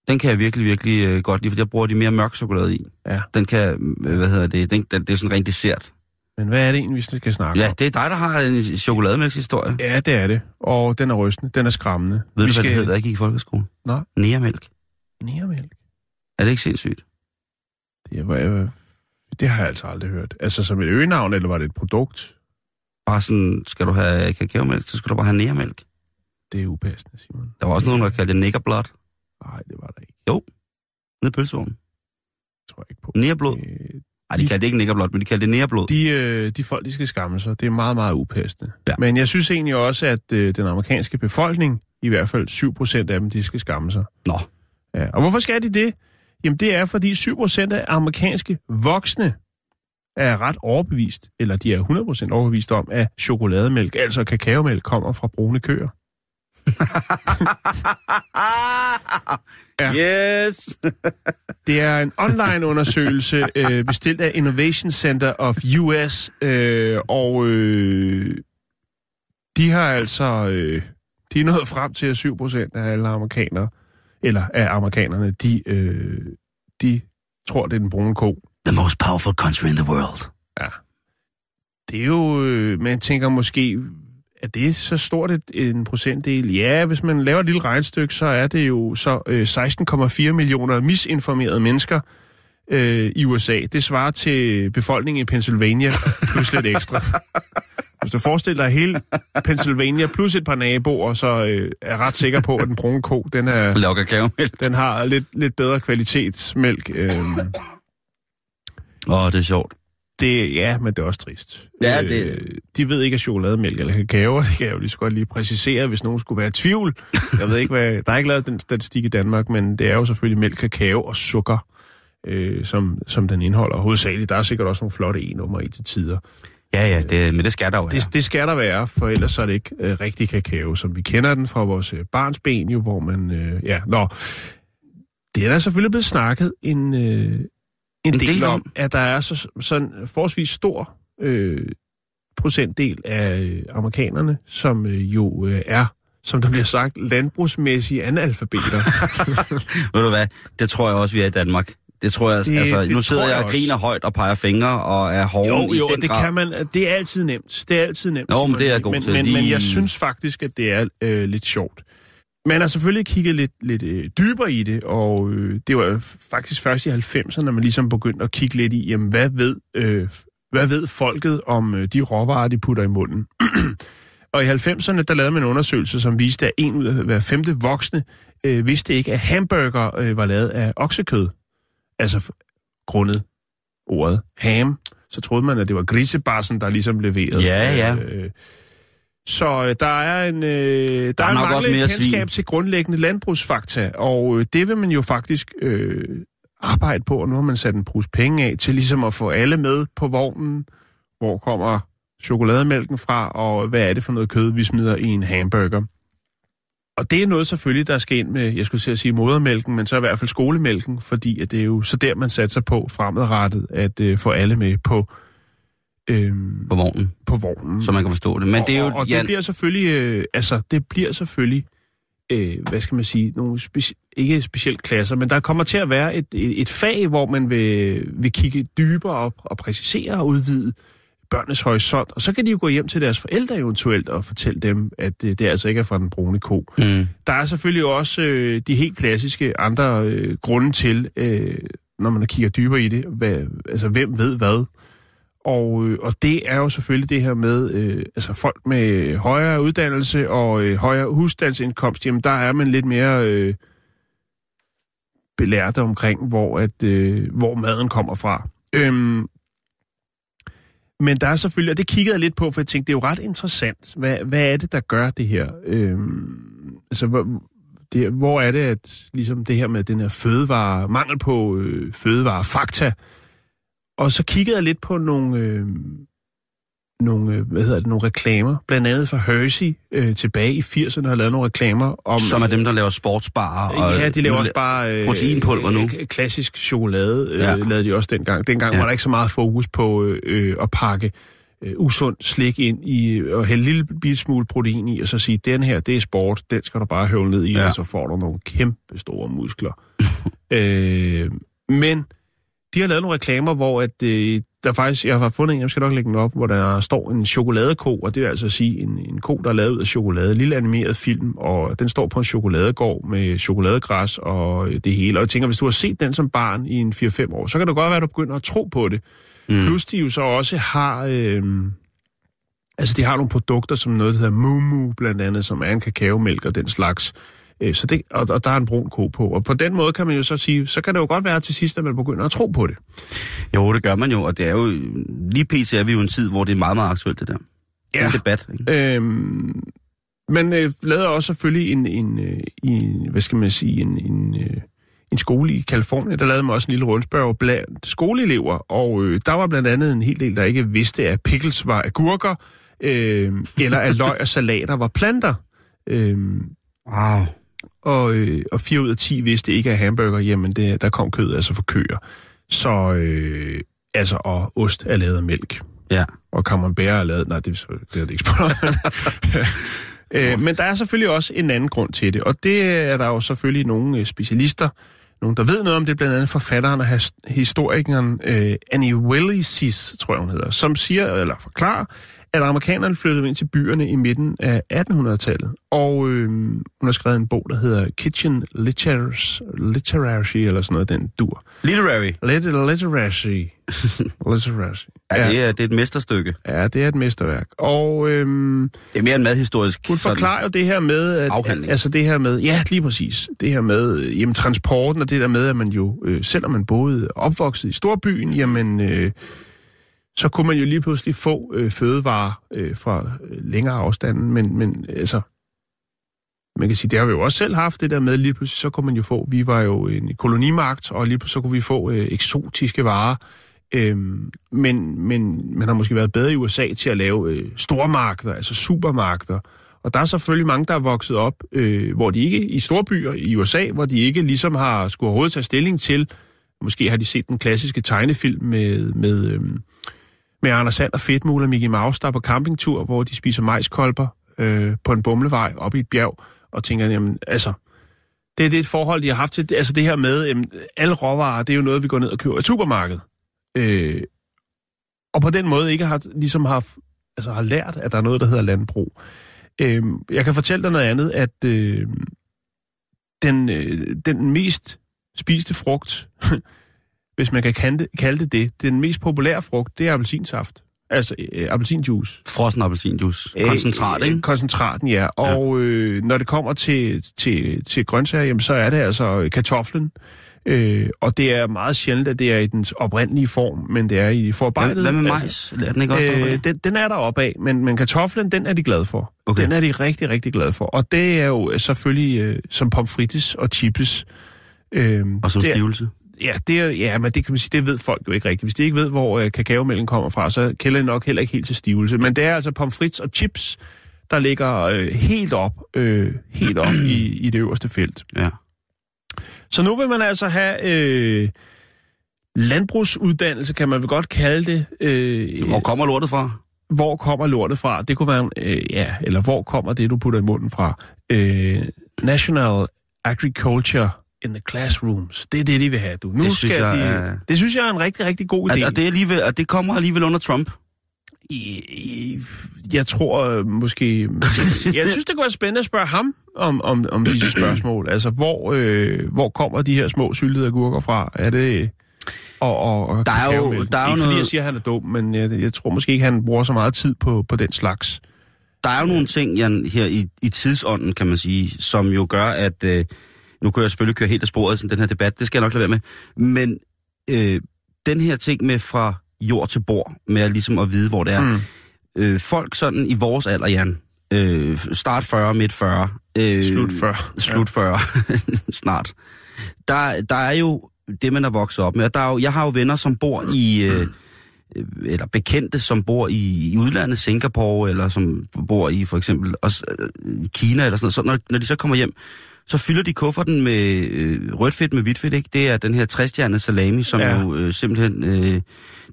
Den kan jeg virkelig, virkelig øh, godt lide, for jeg bruger de mere mørk chokolade i. Ja. Den kan, øh, hvad hedder det, den, den, det er sådan rent dessert. Men hvad er det egentlig, vi skal snakke Ja, om? det er dig, der har en chokolademælkshistorie. Ja, det er det. Og den er rystende. Den er skræmmende. Ved vi du, hvad det hed, da jeg gik i folkeskole? Nå. Nærmælk. Nærmælk. Er det ikke sindssygt? Det, var, øh, det har jeg altså aldrig hørt. Altså som et øgenavn, eller var det et produkt? Bare sådan, skal du have kakaomælk, så skal du bare have nærmælk. Det er upassende, Simon. Der var også nogen, der kaldte det niggerblod. Nej, det var der ikke. Nede i pølsevognen. Det tror jeg ikke på. Nærblod. Øh, Nej, de kaldte det ikke niggerblod, men de kaldte det nærblod. de, øh, de folk, de skal skamme sig. Det er meget, meget upassende. Ja. Men jeg synes egentlig også, at øh, den amerikanske befolkning, i hvert fald 7% af dem, de skal skamme sig. Nå. Ja. Og hvorfor skal de det? Jamen det er, fordi 7% af amerikanske voksne er ret overbevist, eller de er 100% overbevist om, at chokolademælk, altså kakaomælk, kommer fra brune køer. Yes! Det er en online-undersøgelse øh, bestilt af Innovation Center of US, øh, og øh, de har altså øh, de er nået frem til, at 7% af alle amerikanere, eller af amerikanerne, de, øh, de tror, det er den brune ko. The most powerful country in the world. Ja. Det er jo, øh, man tænker måske, er det så stort et, en procentdel? Ja, hvis man laver et lille regnstykke, så er det jo så øh, 16,4 millioner misinformerede mennesker øh, i USA. Det svarer til befolkningen i Pennsylvania plus lidt ekstra. Hvis du forestiller dig hele Pennsylvania plus et par naboer, så øh, er jeg ret sikker på, at den brune ko, den, er, den har lidt, lidt bedre kvalitetsmælk. Øh, Åh, oh, det er sjovt. det, ja, men det er også trist. Ja, det- Øh, de ved ikke, at chokolademælk eller kakao, det kan jeg jo lige så godt lige præcisere, hvis nogen skulle være i tvivl. Jeg ved ikke, hvad, der er ikke lavet den statistik i Danmark, men det er jo selvfølgelig mælk, kakao og sukker, øh, som, som den indeholder hovedsageligt. Der er sikkert også nogle flotte e-nummer i til tider. Ja, ja, det, men det skal der jo være. Det, det skal der være, for ellers så er det ikke øh, rigtig kakao, som vi kender den fra vores øh, barns ben, jo, hvor man... Øh, ja, nå. Det er der selvfølgelig blevet snakket en, øh, en, en del, del om, om. at der er så, sådan forholdsvis stor øh, procentdel af øh, amerikanerne, som øh, jo øh, er, som der bliver sagt, landbrugsmæssige analfabeter. Ved du hvad, det tror jeg også, vi er i Danmark. Det tror jeg, Det- det, altså, det nu sidder jeg jeg og griner højt og peger fingre og er hård Jo, i jo, den det grad. kan man. Det Man har selvfølgelig kigget lidt, lidt øh, dybere i det, og øh, det var faktisk først i 90'erne, man ligesom begyndte at kigge lidt i, jamen, hvad ved, øh, hvad ved folket om øh, de råvarer, de putter i munden. og i 90'erne, der lavede man en undersøgelse, som viste, at en ud af hver femte voksne øh, vidste ikke, at hamburger øh, var lavet af oksekød. Altså grundet ordet ham, så troede man, at det var grisebarsen, der ligesom leverede. Ja, ja. Øh, så øh, der er en, øh, der, der er en nok også mere kendskab svin. til grundlæggende landbrugsfakta, og øh, det vil man jo faktisk øh, arbejde på, og nu har man sat en brus penge af til ligesom at få alle med på vognen. Hvor kommer chokolademælken fra, og hvad er det for noget kød, vi smider i en hamburger? Og det er noget selvfølgelig, der skal ind med, jeg skulle sige modermælken, men så i hvert fald skolemælken, fordi at det er jo så der, man satser på fremadrettet, at øh, få alle med på, øh, På vognen, på vognen. så man kan forstå det. Men det er jo... og, og ja, det bliver selvfølgelig, øh, altså, det bliver selvfølgelig, øh, hvad skal man sige, nogle speci- ikke specielt klasser, men der kommer til at være et, et, et fag, hvor man vil, vil kigge dybere op og præcisere og udvide børnenes horisont, og så kan de jo gå hjem til deres forældre eventuelt og fortælle dem, at øh, det altså ikke er fra den brune ko. mm, Der er selvfølgelig også øh, de helt klassiske andre øh, grunde til, øh, når man kigger dybere i det, hvad, altså hvem ved hvad. Og, øh, og det er jo selvfølgelig det her med, øh, altså folk med højere uddannelse og øh, højere husstandsindkomst, jamen der er man lidt mere øh, belærte omkring, hvor, at, øh, hvor maden kommer fra. Øhm, men der er selvfølgelig, og det kiggede jeg lidt på, for jeg tænkte, det er jo ret interessant. Hvad, hvad er det, der gør det her? Øhm, altså, hvor, det, hvor er det, at ligesom det her med den her fødevare, mangel på øh, fødevare, fakta, og så kiggede jeg lidt på nogle, øh, nogle, øh, hvad hedder det, nogle reklamer, blandt andet fra Hershey øh, tilbage i 80'erne har lavet nogle reklamer om... som er dem, der laver sportsbarer. Og, ja, de laver også bare... Øh, proteinpulver nu. øh, Klassisk chokolade øh, Ja. lavede de også dengang. Dengang Ja. var der ikke så meget fokus på øh, øh, at pakke øh, usund slik ind i, og hælde en lille bit smule protein i, og så sige, den her, det er sport, den skal du bare høvle ned i, ja. og så får du nogle kæmpe store muskler. øh, men de har lavet nogle reklamer, hvor at, øh, der faktisk, jeg har fundet en, jeg skal nok lægge den op, hvor der står en chokoladeko, og det vil altså sige en, en ko, der er lavet ud af chokolade, lille animeret film, og den står på en chokoladegård med chokoladegræs og øh, det hele. Og jeg tænker, hvis du har set den som barn i en 4-5 år, så kan det godt være, at du begynder at tro på det. Mm. Plus de jo så også har... Øh, altså, de har nogle produkter, som noget, der hedder Mumu, blandt andet, som er en kakaomælk og den slags. Øh, Så det, og, og der er en brun ko på. Og på den måde kan man jo så sige, så kan det jo godt være til sidst, at man begynder at tro på det. Jo, det gør man jo, og det er jo... Lige pt. er vi jo en tid, hvor det er meget, meget aktuelt, det der. Ja. En debat, ikke? Øhm, man øh, lavede også selvfølgelig en, en, øh, en, hvad skal man sige, en, en, øh, en skole i Kalifornien. Der lavede man også en lille rundspørg blandt skoleelever, og øh, der var blandt andet en hel del, der ikke vidste, at pickles var agurker, øh, eller at løg og salater var planter. Øhm, Wow. Og, øh, og 4 ud af 10 vidste ikke af hamburger, jamen det, der kom kød altså fra køer. Så, øh, altså, og ost er lavet af mælk. Ja. Og camembert er lavet... Nej, det, er det er det ikke øh, men der er selvfølgelig også en anden grund til det, og det er der jo selvfølgelig nogle øh, specialister, nogen, der ved noget om det, blandt andet forfatteren og historikeren øh, Annie Willisis, tror jeg hun hedder, som siger, eller forklarer, at amerikanerne flyttede ind til byerne i midten af 1800-tallet. Og øh, hun har skrevet en bog, der hedder Kitchen Literacy, Literacy eller sådan noget, den dur. Literary. Lit- Literacy. Literacy. Ja, det, er, det er et mesterstykke. Ja, det er et mesterværk. Og øhm, Det er mere en madhistorisk. hun forklarer jo det her med... At, Afhandling. Altså det her med... Ja, lige præcis. Det her med øh, jamen, transporten og det der med, at man jo, øh, selvom man boede opvokset i storbyen, jamen... Øh, så kunne man jo lige pludselig få øh, fødevarer øh, fra øh, længere afstanden, men, men altså, man kan sige, det har vi jo også selv haft, det der med, lige pludselig så kunne man jo få, vi var jo en kolonimagt, og lige pludselig så kunne vi få øh, eksotiske varer, øhm, men, men man har måske været bedre i USA til at lave øh, stormarkeder, altså supermarkeder, og der er selvfølgelig mange, der er vokset op, øh, hvor de ikke, i storbyer i USA, hvor de ikke ligesom har skulle overhovedet tage stilling til, måske har de set den klassiske tegnefilm med, med, øhm, med Anders Sand og Fedtmul og Mickey Mouse, der er på campingtur, hvor de spiser majskolber øh, på en bumlevej op i et bjerg, og tænker, jamen, altså, det er det forhold, de har haft til, altså det her med, jamen, alle råvarer, det er jo noget, vi går ned og køber i supermarkedet. Øh, og på den måde ikke har, ligesom har, altså har lært, at der er noget, der hedder landbrug. Øh, jeg kan fortælle dig noget andet, at øh, den, øh, den mest spiste frugt, hvis man kan kalde det, kalde det det, den mest populære frugt, det er appelsinsaft. Altså øh, appelsinjuice. Frossen appelsinjuice. Koncentrat, Øh, ikke? øh, Koncentraten, ja. Og øh, når det kommer til, til, til grøntsager, jamen, så er det altså kartoflen. Øh, og det er meget sjældent, at det er i dens oprindelige form, men det er i forarbejdet. Hvad, med Altså, majs? Er den ikke også af? Øh, den, den er der opad, men, men kartoflen, den er de glade for. Okay. Den er de rigtig, rigtig glade for. Og det er jo selvfølgelig øh, som pomfrites og chips. Øh, Og som det, er- stivelse? Ja, det er, ja, men det kan man sige, det ved folk jo ikke rigtigt. Hvis de ikke ved, hvor øh, kakaomælken kommer fra, så kælder det nok heller ikke helt til stivelse. Men det er altså pomfrits og chips, der ligger øh, helt op, øh, helt op i, i det øverste felt. Ja. Så nu vil man altså have øh, landbrugsuddannelse, kan man vel godt kalde det. Øh, Hvor kommer lortet fra? hvor kommer lortet fra? Det kunne være, øh, ja, eller hvor kommer det, du putter i munden fra? Øh, National Agriculture in the Classrooms. Det er det, de vil have, du. Nu Det synes skal jeg de, er- Det synes jeg er en rigtig, rigtig god idé. Og, og, det, er alligevel, og det kommer alligevel under Trump. I, i, jeg tror øh, måske... jeg synes, det kunne være spændende at spørge ham om, om, om disse spørgsmål. Altså, hvor, øh, hvor kommer de her små syltede agurker fra? Er det... Og, og, og Der er jo- der er jo ikke fordi noget- jeg siger, at han er dum, men jeg, jeg tror måske ikke, han bruger så meget tid på, på den slags. Der er jo nogle ting, Jan, her i, i tidsånden, kan man sige, som jo gør, at... Øh, nu kan jeg selvfølgelig køre helt af sporet i den her debat, det skal jeg nok lade være med. Men øh, den her ting med fra jord til bord, med at, ligesom at vide, hvor det er. Mm. Øh, folk sådan i vores alder, Jan, øh, start 40, midt 40. Øh, Slut 40. Slut 40, snart. Der, der er jo det, man er vokset op med. Og Der er jo, jeg har jo venner, som bor i... Øh, øh, eller bekendte, som bor i, i udlandet, Singapore, eller som bor i for eksempel også, øh, Kina, eller sådan noget. Så når, når de så kommer hjem, så fylder de kufferten med øh, rødt fedt med hvidt fedt, ikke? Det er den her træstjernede salami, som Ja. jo øh, simpelthen... Øh,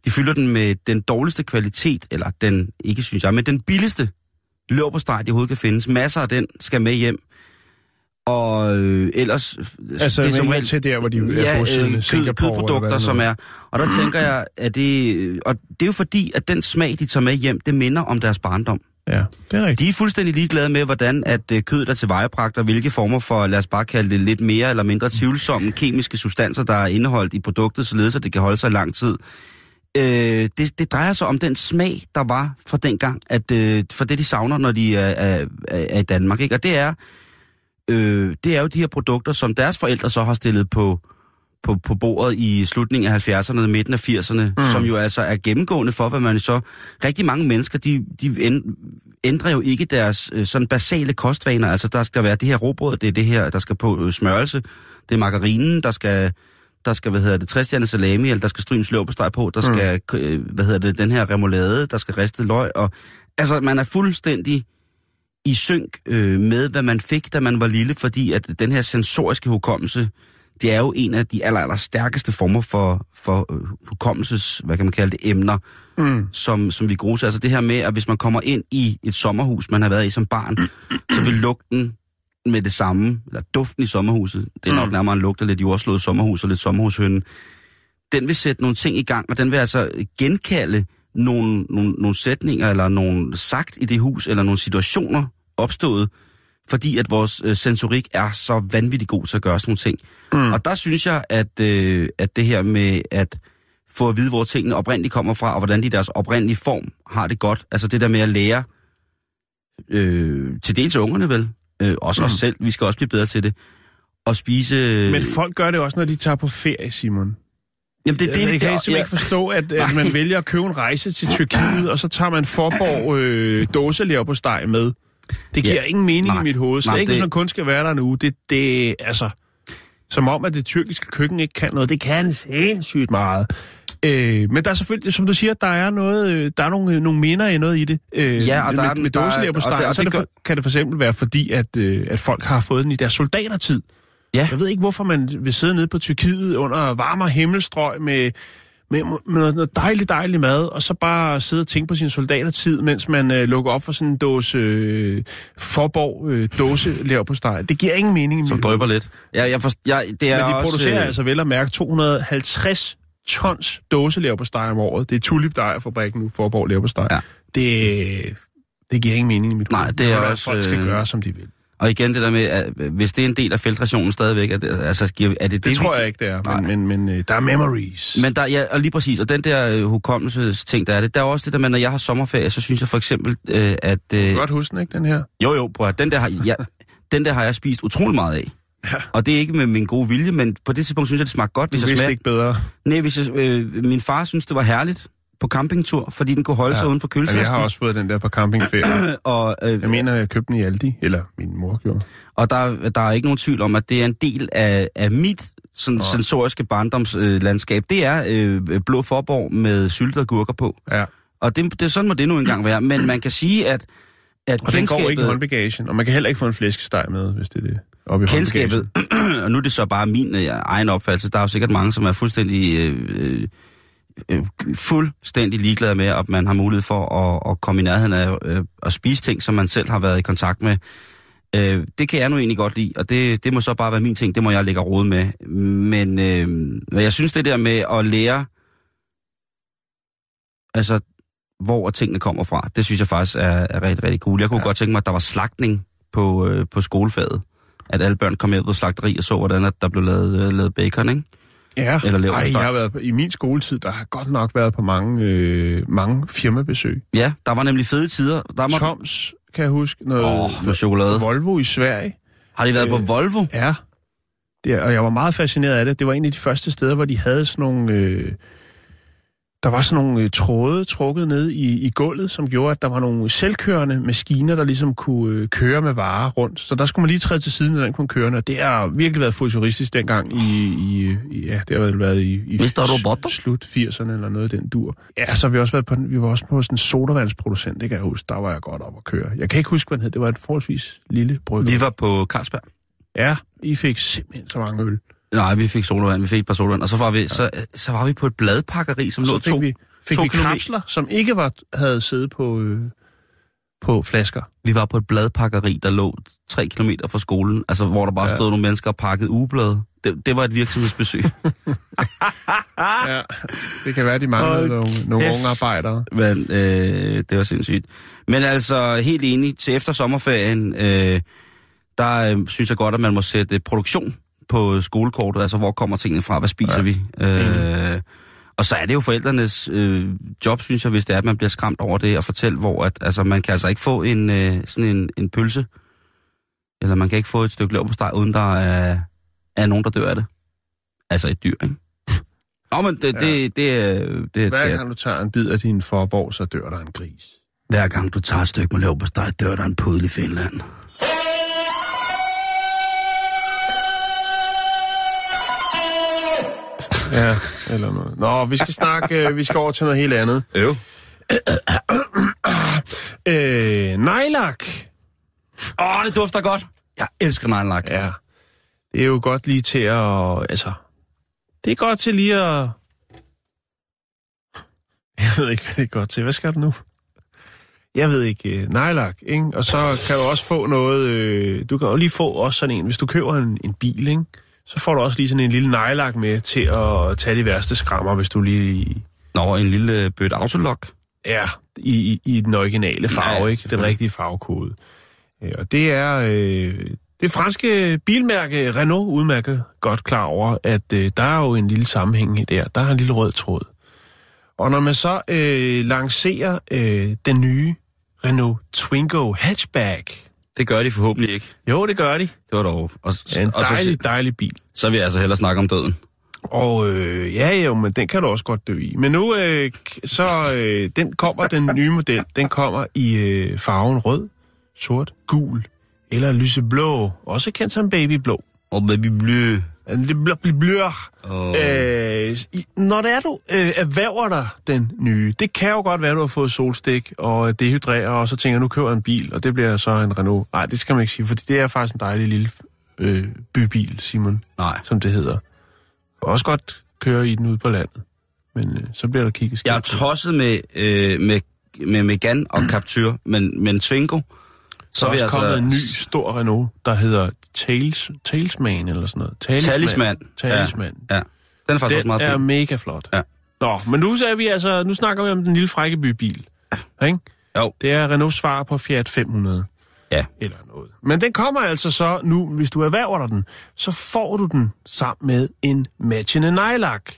de fylder den med den dårligste kvalitet, eller den, ikke synes jeg, men den billigste løbersteg, de overhovedet kan findes. Masser af den skal med hjem. Og øh, ellers... Altså, det er som regel- til der, hvor de er ja, øh, kød, kødprodukter, som er... Og der tænker jeg, at det... Og det er jo fordi, at den smag, de tager med hjem, det minder om deres barndom. Ja, det er rigtigt. De er fuldstændig ligeglade med, hvordan at øh, kødet er tilvejebragt, og hvilke former for, lad os bare kalde det, lidt mere eller mindre tvivlsomme kemiske substanser, der er indeholdt i produktet, således at det kan holde sig i lang tid. Øh, det, det drejer sig om den smag, der var fra dengang, at, øh, for det de savner, når de er, er, er, er i Danmark. Ikke? Og det er, øh, det er jo de her produkter, som deres forældre så har stillet på, på, på bordet i slutningen af 70'erne og midten af 80'erne, mm. som jo altså er gennemgående for, hvad man så... Rigtig mange mennesker, de, de ændrer jo ikke deres øh, sådan basale kostvaner. Altså, der skal være det her råbrød, det er det her, der skal på øh, smørelse, det er margarinen, der skal, der skal, hvad hedder det, træstjerne salami, eller der skal stryges løbesteg på, der skal, øh, hvad hedder det, den her remoulade, der skal ristet løg, og altså, man er fuldstændig i synk øh, med, hvad man fik, da man var lille, fordi at den her sensoriske hukommelse, det er jo en af de aller, aller stærkeste former for, for øh, hukommelses, hvad kan man kalde det, emner, mm. som, som vi gruser. Altså det her med, at hvis man kommer ind i et sommerhus, man har været i som barn, så vil lugten med det samme, eller duften i sommerhuset, det er nok Mm. nærmere en lugt af lidt jordslået sommerhus og lidt sommerhushønne, den vil sætte nogle ting i gang, og den vil altså genkalde nogle, nogle, nogle sætninger, eller nogle sagt i det hus, eller nogle situationer opstået, fordi at vores øh, sensorik er så vanvittigt god til at gøre sådan nogle ting. Mm. Og der synes jeg, at, øh, at det her med at få at vide, hvor tingene oprindeligt kommer fra, og hvordan de i deres oprindelige form har det godt, altså det der med at lære, øh, til dels ungerne vel, øh, også mm. os selv, vi skal også blive bedre til det, at spise... Men folk gør det også, når de tager på ferie, Simon. Jamen det, Det, det, det, det, jeg kan det, simpelthen ikke forstå, at, at man vælger at købe en rejse til Tyrkiet, og så tager man Forborg øh, dåselever på steg med. Det giver Ja. ingen mening Nej. i mit hoved. Så Nej, ikke, det- hvis man kun skal være der nu. Det, det altså... Som om, at det tyrkiske køkken ikke kan noget. Det kan sindssygt meget. Øh, men der er selvfølgelig, som du siger, der er noget, øh, der er nogle, nogle minder i noget i det. Øh, Ja, og der med, er- med der er- dåselever på og steg, det- og så det det for, kan det for eksempel være fordi, at, øh, at folk har fået den i deres soldatertid. Ja. Jeg ved ikke, hvorfor man vil sidde nede på Tyrkiet under varmere himmelstrøg med, med, med noget, dejligt, dejligt mad, og så bare sidde og tænke på sin soldatertid, mens man øh, lukker op for sådan en dåse øh, forborg øh, dåse lever på steg. Det giver ingen mening som drøber lidt. Ja, jeg forst, jeg, det er Men de også, producerer øh, altså vel at mærke 250 tons dåselever på steg om året. Det er Tulip fabrikken nu, Forborg lever på steg. Ja. Det, det giver ingen mening i mit Nej, det er også, Folk skal øh, gøre, som de vil. Og igen det der med, at hvis det er en del af feltrationen stadigvæk, er det, altså, er det det, Det, tror jeg ikke, det er. Men, men, men øh, der er memories. Men der, ja, og lige præcis, og den der øh, hukommelsesting, der er det, der er også det der med, når jeg har sommerferie, så synes jeg for eksempel, øh, at... Øh, Godt huske den, ikke, den her? jo, jo, prøv at, den der, har, ja, den der har jeg spist utrolig meget af. Ja. Og det er ikke med min gode vilje, men på det tidspunkt synes jeg, det smagte godt, Du hvis jeg vidste smager. ikke bedre. Nej, hvis jeg, øh, min far synes, det var herligt på campingtur, fordi den kunne holde ja. sig uden for Ja, jeg køletasken. har også fået den der på campingferie. Og, øh, Jeg mener, jeg købte den i Aldi, eller min mor gjorde. Og der, der er ikke nogen tvivl om, at det er en del af, af mit sådan, Nå. sensoriske barndomslandskab. Øh, det er øh, blå forborg med syltede gurker på. Ja. Og det, det, sådan må det nu engang være. Men man kan sige, at, at Og den går ikke i kendskabet, håndbagagen, og man kan heller ikke få en flæskesteg med, hvis det er det. Op i kendskabet og nu er det så bare min øh, egen opfattelse, der er jo sikkert mange, som er fuldstændig... Øh, øh, fuldstændig ligeglade med, at man har mulighed for at, at komme i nærheden af øh, at spise ting, som man selv har været i kontakt med. Øh, det kan jeg nu egentlig godt lide, og det, det må så bare være min ting, det må jeg lægge råd med. Men øh, jeg synes det der med at lære, altså hvor tingene kommer fra, det synes jeg faktisk er, er rigtig, rigtig cool. Jeg kunne. Ja. godt tænke mig, at der var slagtning på, øh, på skolefaget. At alle børn kom med på slagteri og så, hvordan at der blev lavet, øh, lavet bacon, ikke? Ja, Eller lever Ej, på jeg har været på, i min skoletid, der har godt nok været på mange, øh, mange firmabesøg. Ja, der var nemlig fede tider. Der må... Toms, kan jeg huske, noget Åh, med chokolade. Volvo i Sverige. Har de været på Øh, Volvo? Ja, det, og jeg var meget fascineret af det. Det var en af de første steder, hvor de havde sådan nogle... Øh, der var sådan nogle øh, tråde trukket ned i, i gulvet, som gjorde, at der var nogle selvkørende maskiner, der ligesom kunne øh, køre med varer rundt. Så der skulle man lige træde til siden, når den kunne køre. Og det har virkelig været futuristisk dengang i, i, i ja, det har vel været i, i slut 80'erne eller noget af den dur. Ja, så har vi også været på, vi var også på sådan en sodavandsproducent, det kan jeg huske. Der var jeg godt op at køre. Jeg kan ikke huske, hvad den hed. Det var et forholdsvis lille bryggeri. Vi var på Carlsberg. Ja, I fik simpelthen så mange øl. Nej, vi fik sodavand, vi fik et par sodavand, og så var vi, så, så var vi på et bladpakkeri, som lå to, vi, fik to vi kilometer- kapsler, som ikke var, havde siddet på, øh, på flasker. vi var på et bladpakkeri, der lå tre kilometer fra skolen, altså hvor der bare Ja. stod nogle mennesker og pakkede ugeblade. Det, det var et virksomhedsbesøg. Ja, det kan være, de manglede Hold nogle, nogle unge arbejdere. Men øh, det var sindssygt. Men altså, helt enig, til efter sommerferien, øh, der øh, synes jeg godt, at man må sætte produktion på skolekortet, altså hvor kommer tingene fra, hvad spiser ja. vi? Øh, og så er det jo forældrenes øh, job, synes jeg, hvis det er, at man bliver skræmt over det, og fortælle, hvor at, altså, man kan altså ikke få en, øh, sådan en, en pølse, eller man kan ikke få et stykke leverpostej, uden der er, er nogen, der dør af det. Altså et dyr, ikke? Nå, men det, Ja. det, det, er- det, det, Hver det, gang du tager en bid af din forborg, så dør der en gris. hver gang du tager et stykke med leverpostej, dør der en pudel i Finland. Ja, eller noget. Nå, vi skal snakke, øh, vi skal over til noget helt andet. Øv. Øh, nejlak. Åh, det dufter godt. Jeg elsker nejlak. Ja. Det er jo godt lige til at... Altså, det er godt til lige at... Jeg ved ikke, hvad det er godt til. Hvad skal du nu? Jeg ved ikke. Uh, nejlak, ikke? Og så kan du også få noget... Øh, du kan jo lige få også sådan en... Hvis du køber en, en bil, ikke? Så får du også lige sådan en lille nejlak med til at tage de værste skrammer, hvis du lige... Nå, en lille bødt autolok. Ja, i, i, i den originale farve, Ja, ikke? Den rigtige farvekode. Øh, Og det er øh, det franske bilmærke Renault udmærket godt klar over, at øh, der er jo en lille sammenhæng der. Der er en lille rød tråd. Og når man så øh, lancerer øh, den nye Renault Twingo hatchback, Det gør de forhåbentlig ikke. jo, det gør de. Det var dog... Og, en og så, dejlig, dejlig bil. så vil jeg altså hellere snakke om døden. Og øh, ja, jo, men den kan du også godt dø i. Men nu, øh, så øh, den kommer, den nye model, den kommer i øh, farven rød, sort, gul eller lyseblå, også kendt som babyblå. Og baby blø. Det blå, blå. Åh. Øh, når det er, du øh, erhverver dig den nye, det kan jo godt være, du har fået solstik og dehydrerer, og så tænker, nu køber jeg en bil, og det bliver så en Renault. Nej, det skal man ikke sige, for det er faktisk en dejlig lille øh, bybil, Simon, Nej. som det hedder. Kan også godt køre i den ude på landet, men øh, så bliver der kigget Jeg er tosset med, øh, med, med Megane og Captur, men, men Twingo... Så er også jeg kommet altså- en ny stor Renault, der hedder Tales, Talesman eller sådan noget. Talisman. Talisman. Ja. Den er faktisk også Den meget er mega flot. Ja. Nå, men nu, er vi altså, nu snakker vi om den lille frækkebybil. Ikke? Jo. Det er Renault svar på Fiat 500. Ja. Eller noget. Men den kommer altså så nu, hvis du erhverver dig den, så får du den sammen med en matchende nejlak.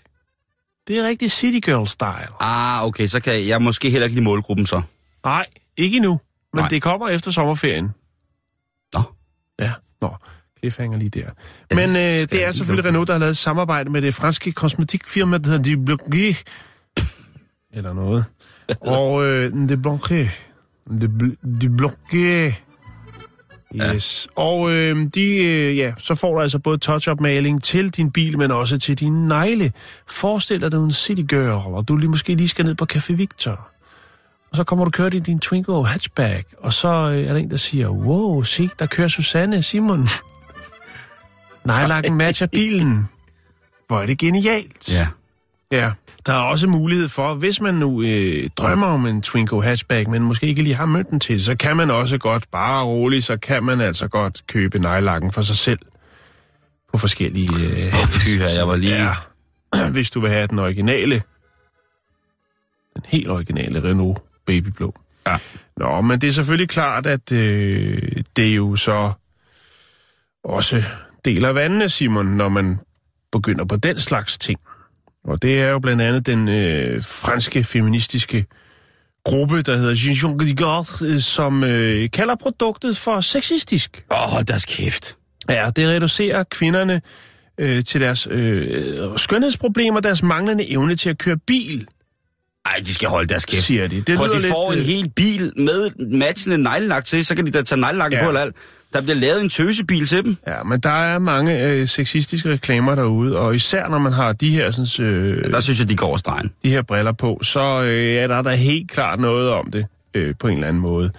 Det er rigtig City Girl style. Ah, okay, så kan jeg måske heller ikke lide målgruppen så. Nej, ikke endnu. Men Nej. det kommer efter sommerferien. Nå. Ja, nå. Cliffhanger lige der. Men øh, det er selvfølgelig Renault, der har lavet et samarbejde med det franske kosmetikfirma, der hedder De Bloqué. Eller noget. Og øh, De Bloqué. De, Bl- de Bloqué. Yes. Ja. Og øh, de, øh, ja, så får du altså både touch-up-maling til din bil, men også til din negle. Forestil dig, at du er en city girl, og du lige måske lige skal ned på Café Victor. Og så kommer du kørt i din Twingo hatchback, og så øh, er der en, der siger, wow, se, der kører Susanne Simon. Nejlakken matcher bilen. Hvor er det genialt. Ja. Ja. Der er også mulighed for, hvis man nu øh, drømmer om en Twingo hatchback, men måske ikke lige har mønten til, så kan man også godt, bare roligt, så kan man altså godt købe nejlakken for sig selv på forskellige... Øh, pyha, jeg var lige... Ja. Hvis du vil have den originale, den helt originale Renault Babyblå. Ja. Nå, men det er selvfølgelig klart, at øh, det er jo så også deler vandene, Simon, når man begynder på den slags ting. Og det er jo blandt andet den øh, franske feministiske gruppe, der hedder Jean de Garde, øh, som øh, kalder produktet for sexistisk. Åh, oh, hold deres kæft. Ja, det reducerer kvinderne øh, til deres øh, skønhedsproblemer, deres manglende evne til at køre bil, Ej, de skal holde deres kæft. siger de. Det lyder de får en øh, hel bil med matchende neglelak til, så kan de da tage neglelakken Ja. på eller alt. Der bliver lavet en tøsebil til dem. Ja, men der er mange øh, sexistiske reklamer derude, og især når man har de her, sådan, øh, Der synes jeg, de går over stregen. de her briller på, så øh, er der, der helt klart noget om det øh, på en eller anden måde.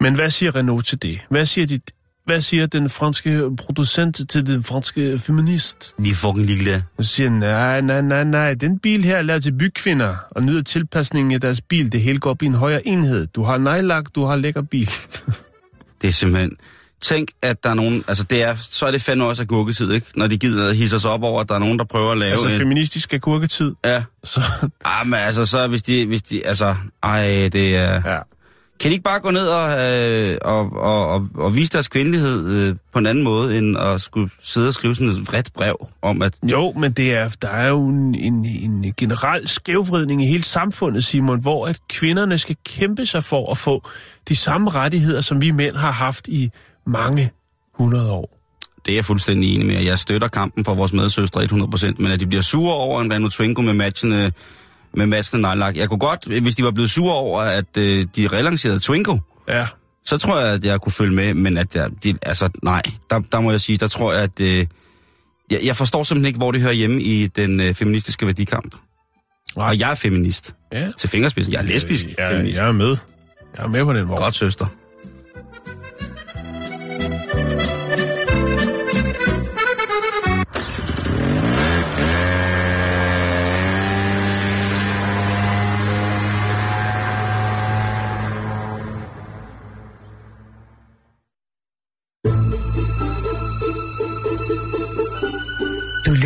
Men hvad siger Renault til det? Hvad siger, de, hvad siger den franske producent til den franske feminist? De er fucking ligeglade. Hun siger, nej, nej, nej, nej, den bil her er lavet til bykvinder, og nyder tilpasningen af deres bil. Det hele går op i en højere enhed. Du har nejlak, du har lækker bil. Det er simpelthen... Tænk, at der er nogen... Altså, det er, så er det fandme også agurketid, ikke? Når de gider at hisse sig op over, at der er nogen, der prøver at lave altså en... feministisk agurketid. Ja. Så, Ah, men altså, så hvis de... Hvis de altså, ej, det er... ja. Kan de ikke bare gå ned og, øh, og, og, og, og vise deres kvindelighed øh, på en anden måde, end at skulle sidde og skrive sådan et vredt brev om, at... Jo, men det er, der er jo en, en, en generel skævvridning i hele samfundet, Simon, hvor at kvinderne skal kæmpe sig for at få de samme rettigheder, som vi mænd har haft i mange hundrede år. Det er jeg fuldstændig enig med. Jeg støtter kampen for vores medsøstre 100%, men at de bliver sure over en Renault Twingo med matchende, med matchende nejlak. Jeg kunne godt, hvis de var blevet sure over, at øh, de relancerede Twingo, Ja, så tror jeg, at jeg kunne følge med, men at jeg, de, altså, nej, der, der må jeg sige, der tror jeg, at øh, jeg, jeg forstår simpelthen ikke, hvor det hører hjemme i den øh, feministiske værdikamp. Og jeg er feminist. ja. Til fingerspidsen. Jeg er lesbisk jeg, feminist. jeg er med. Jeg er med på den vogn. Godt, søster.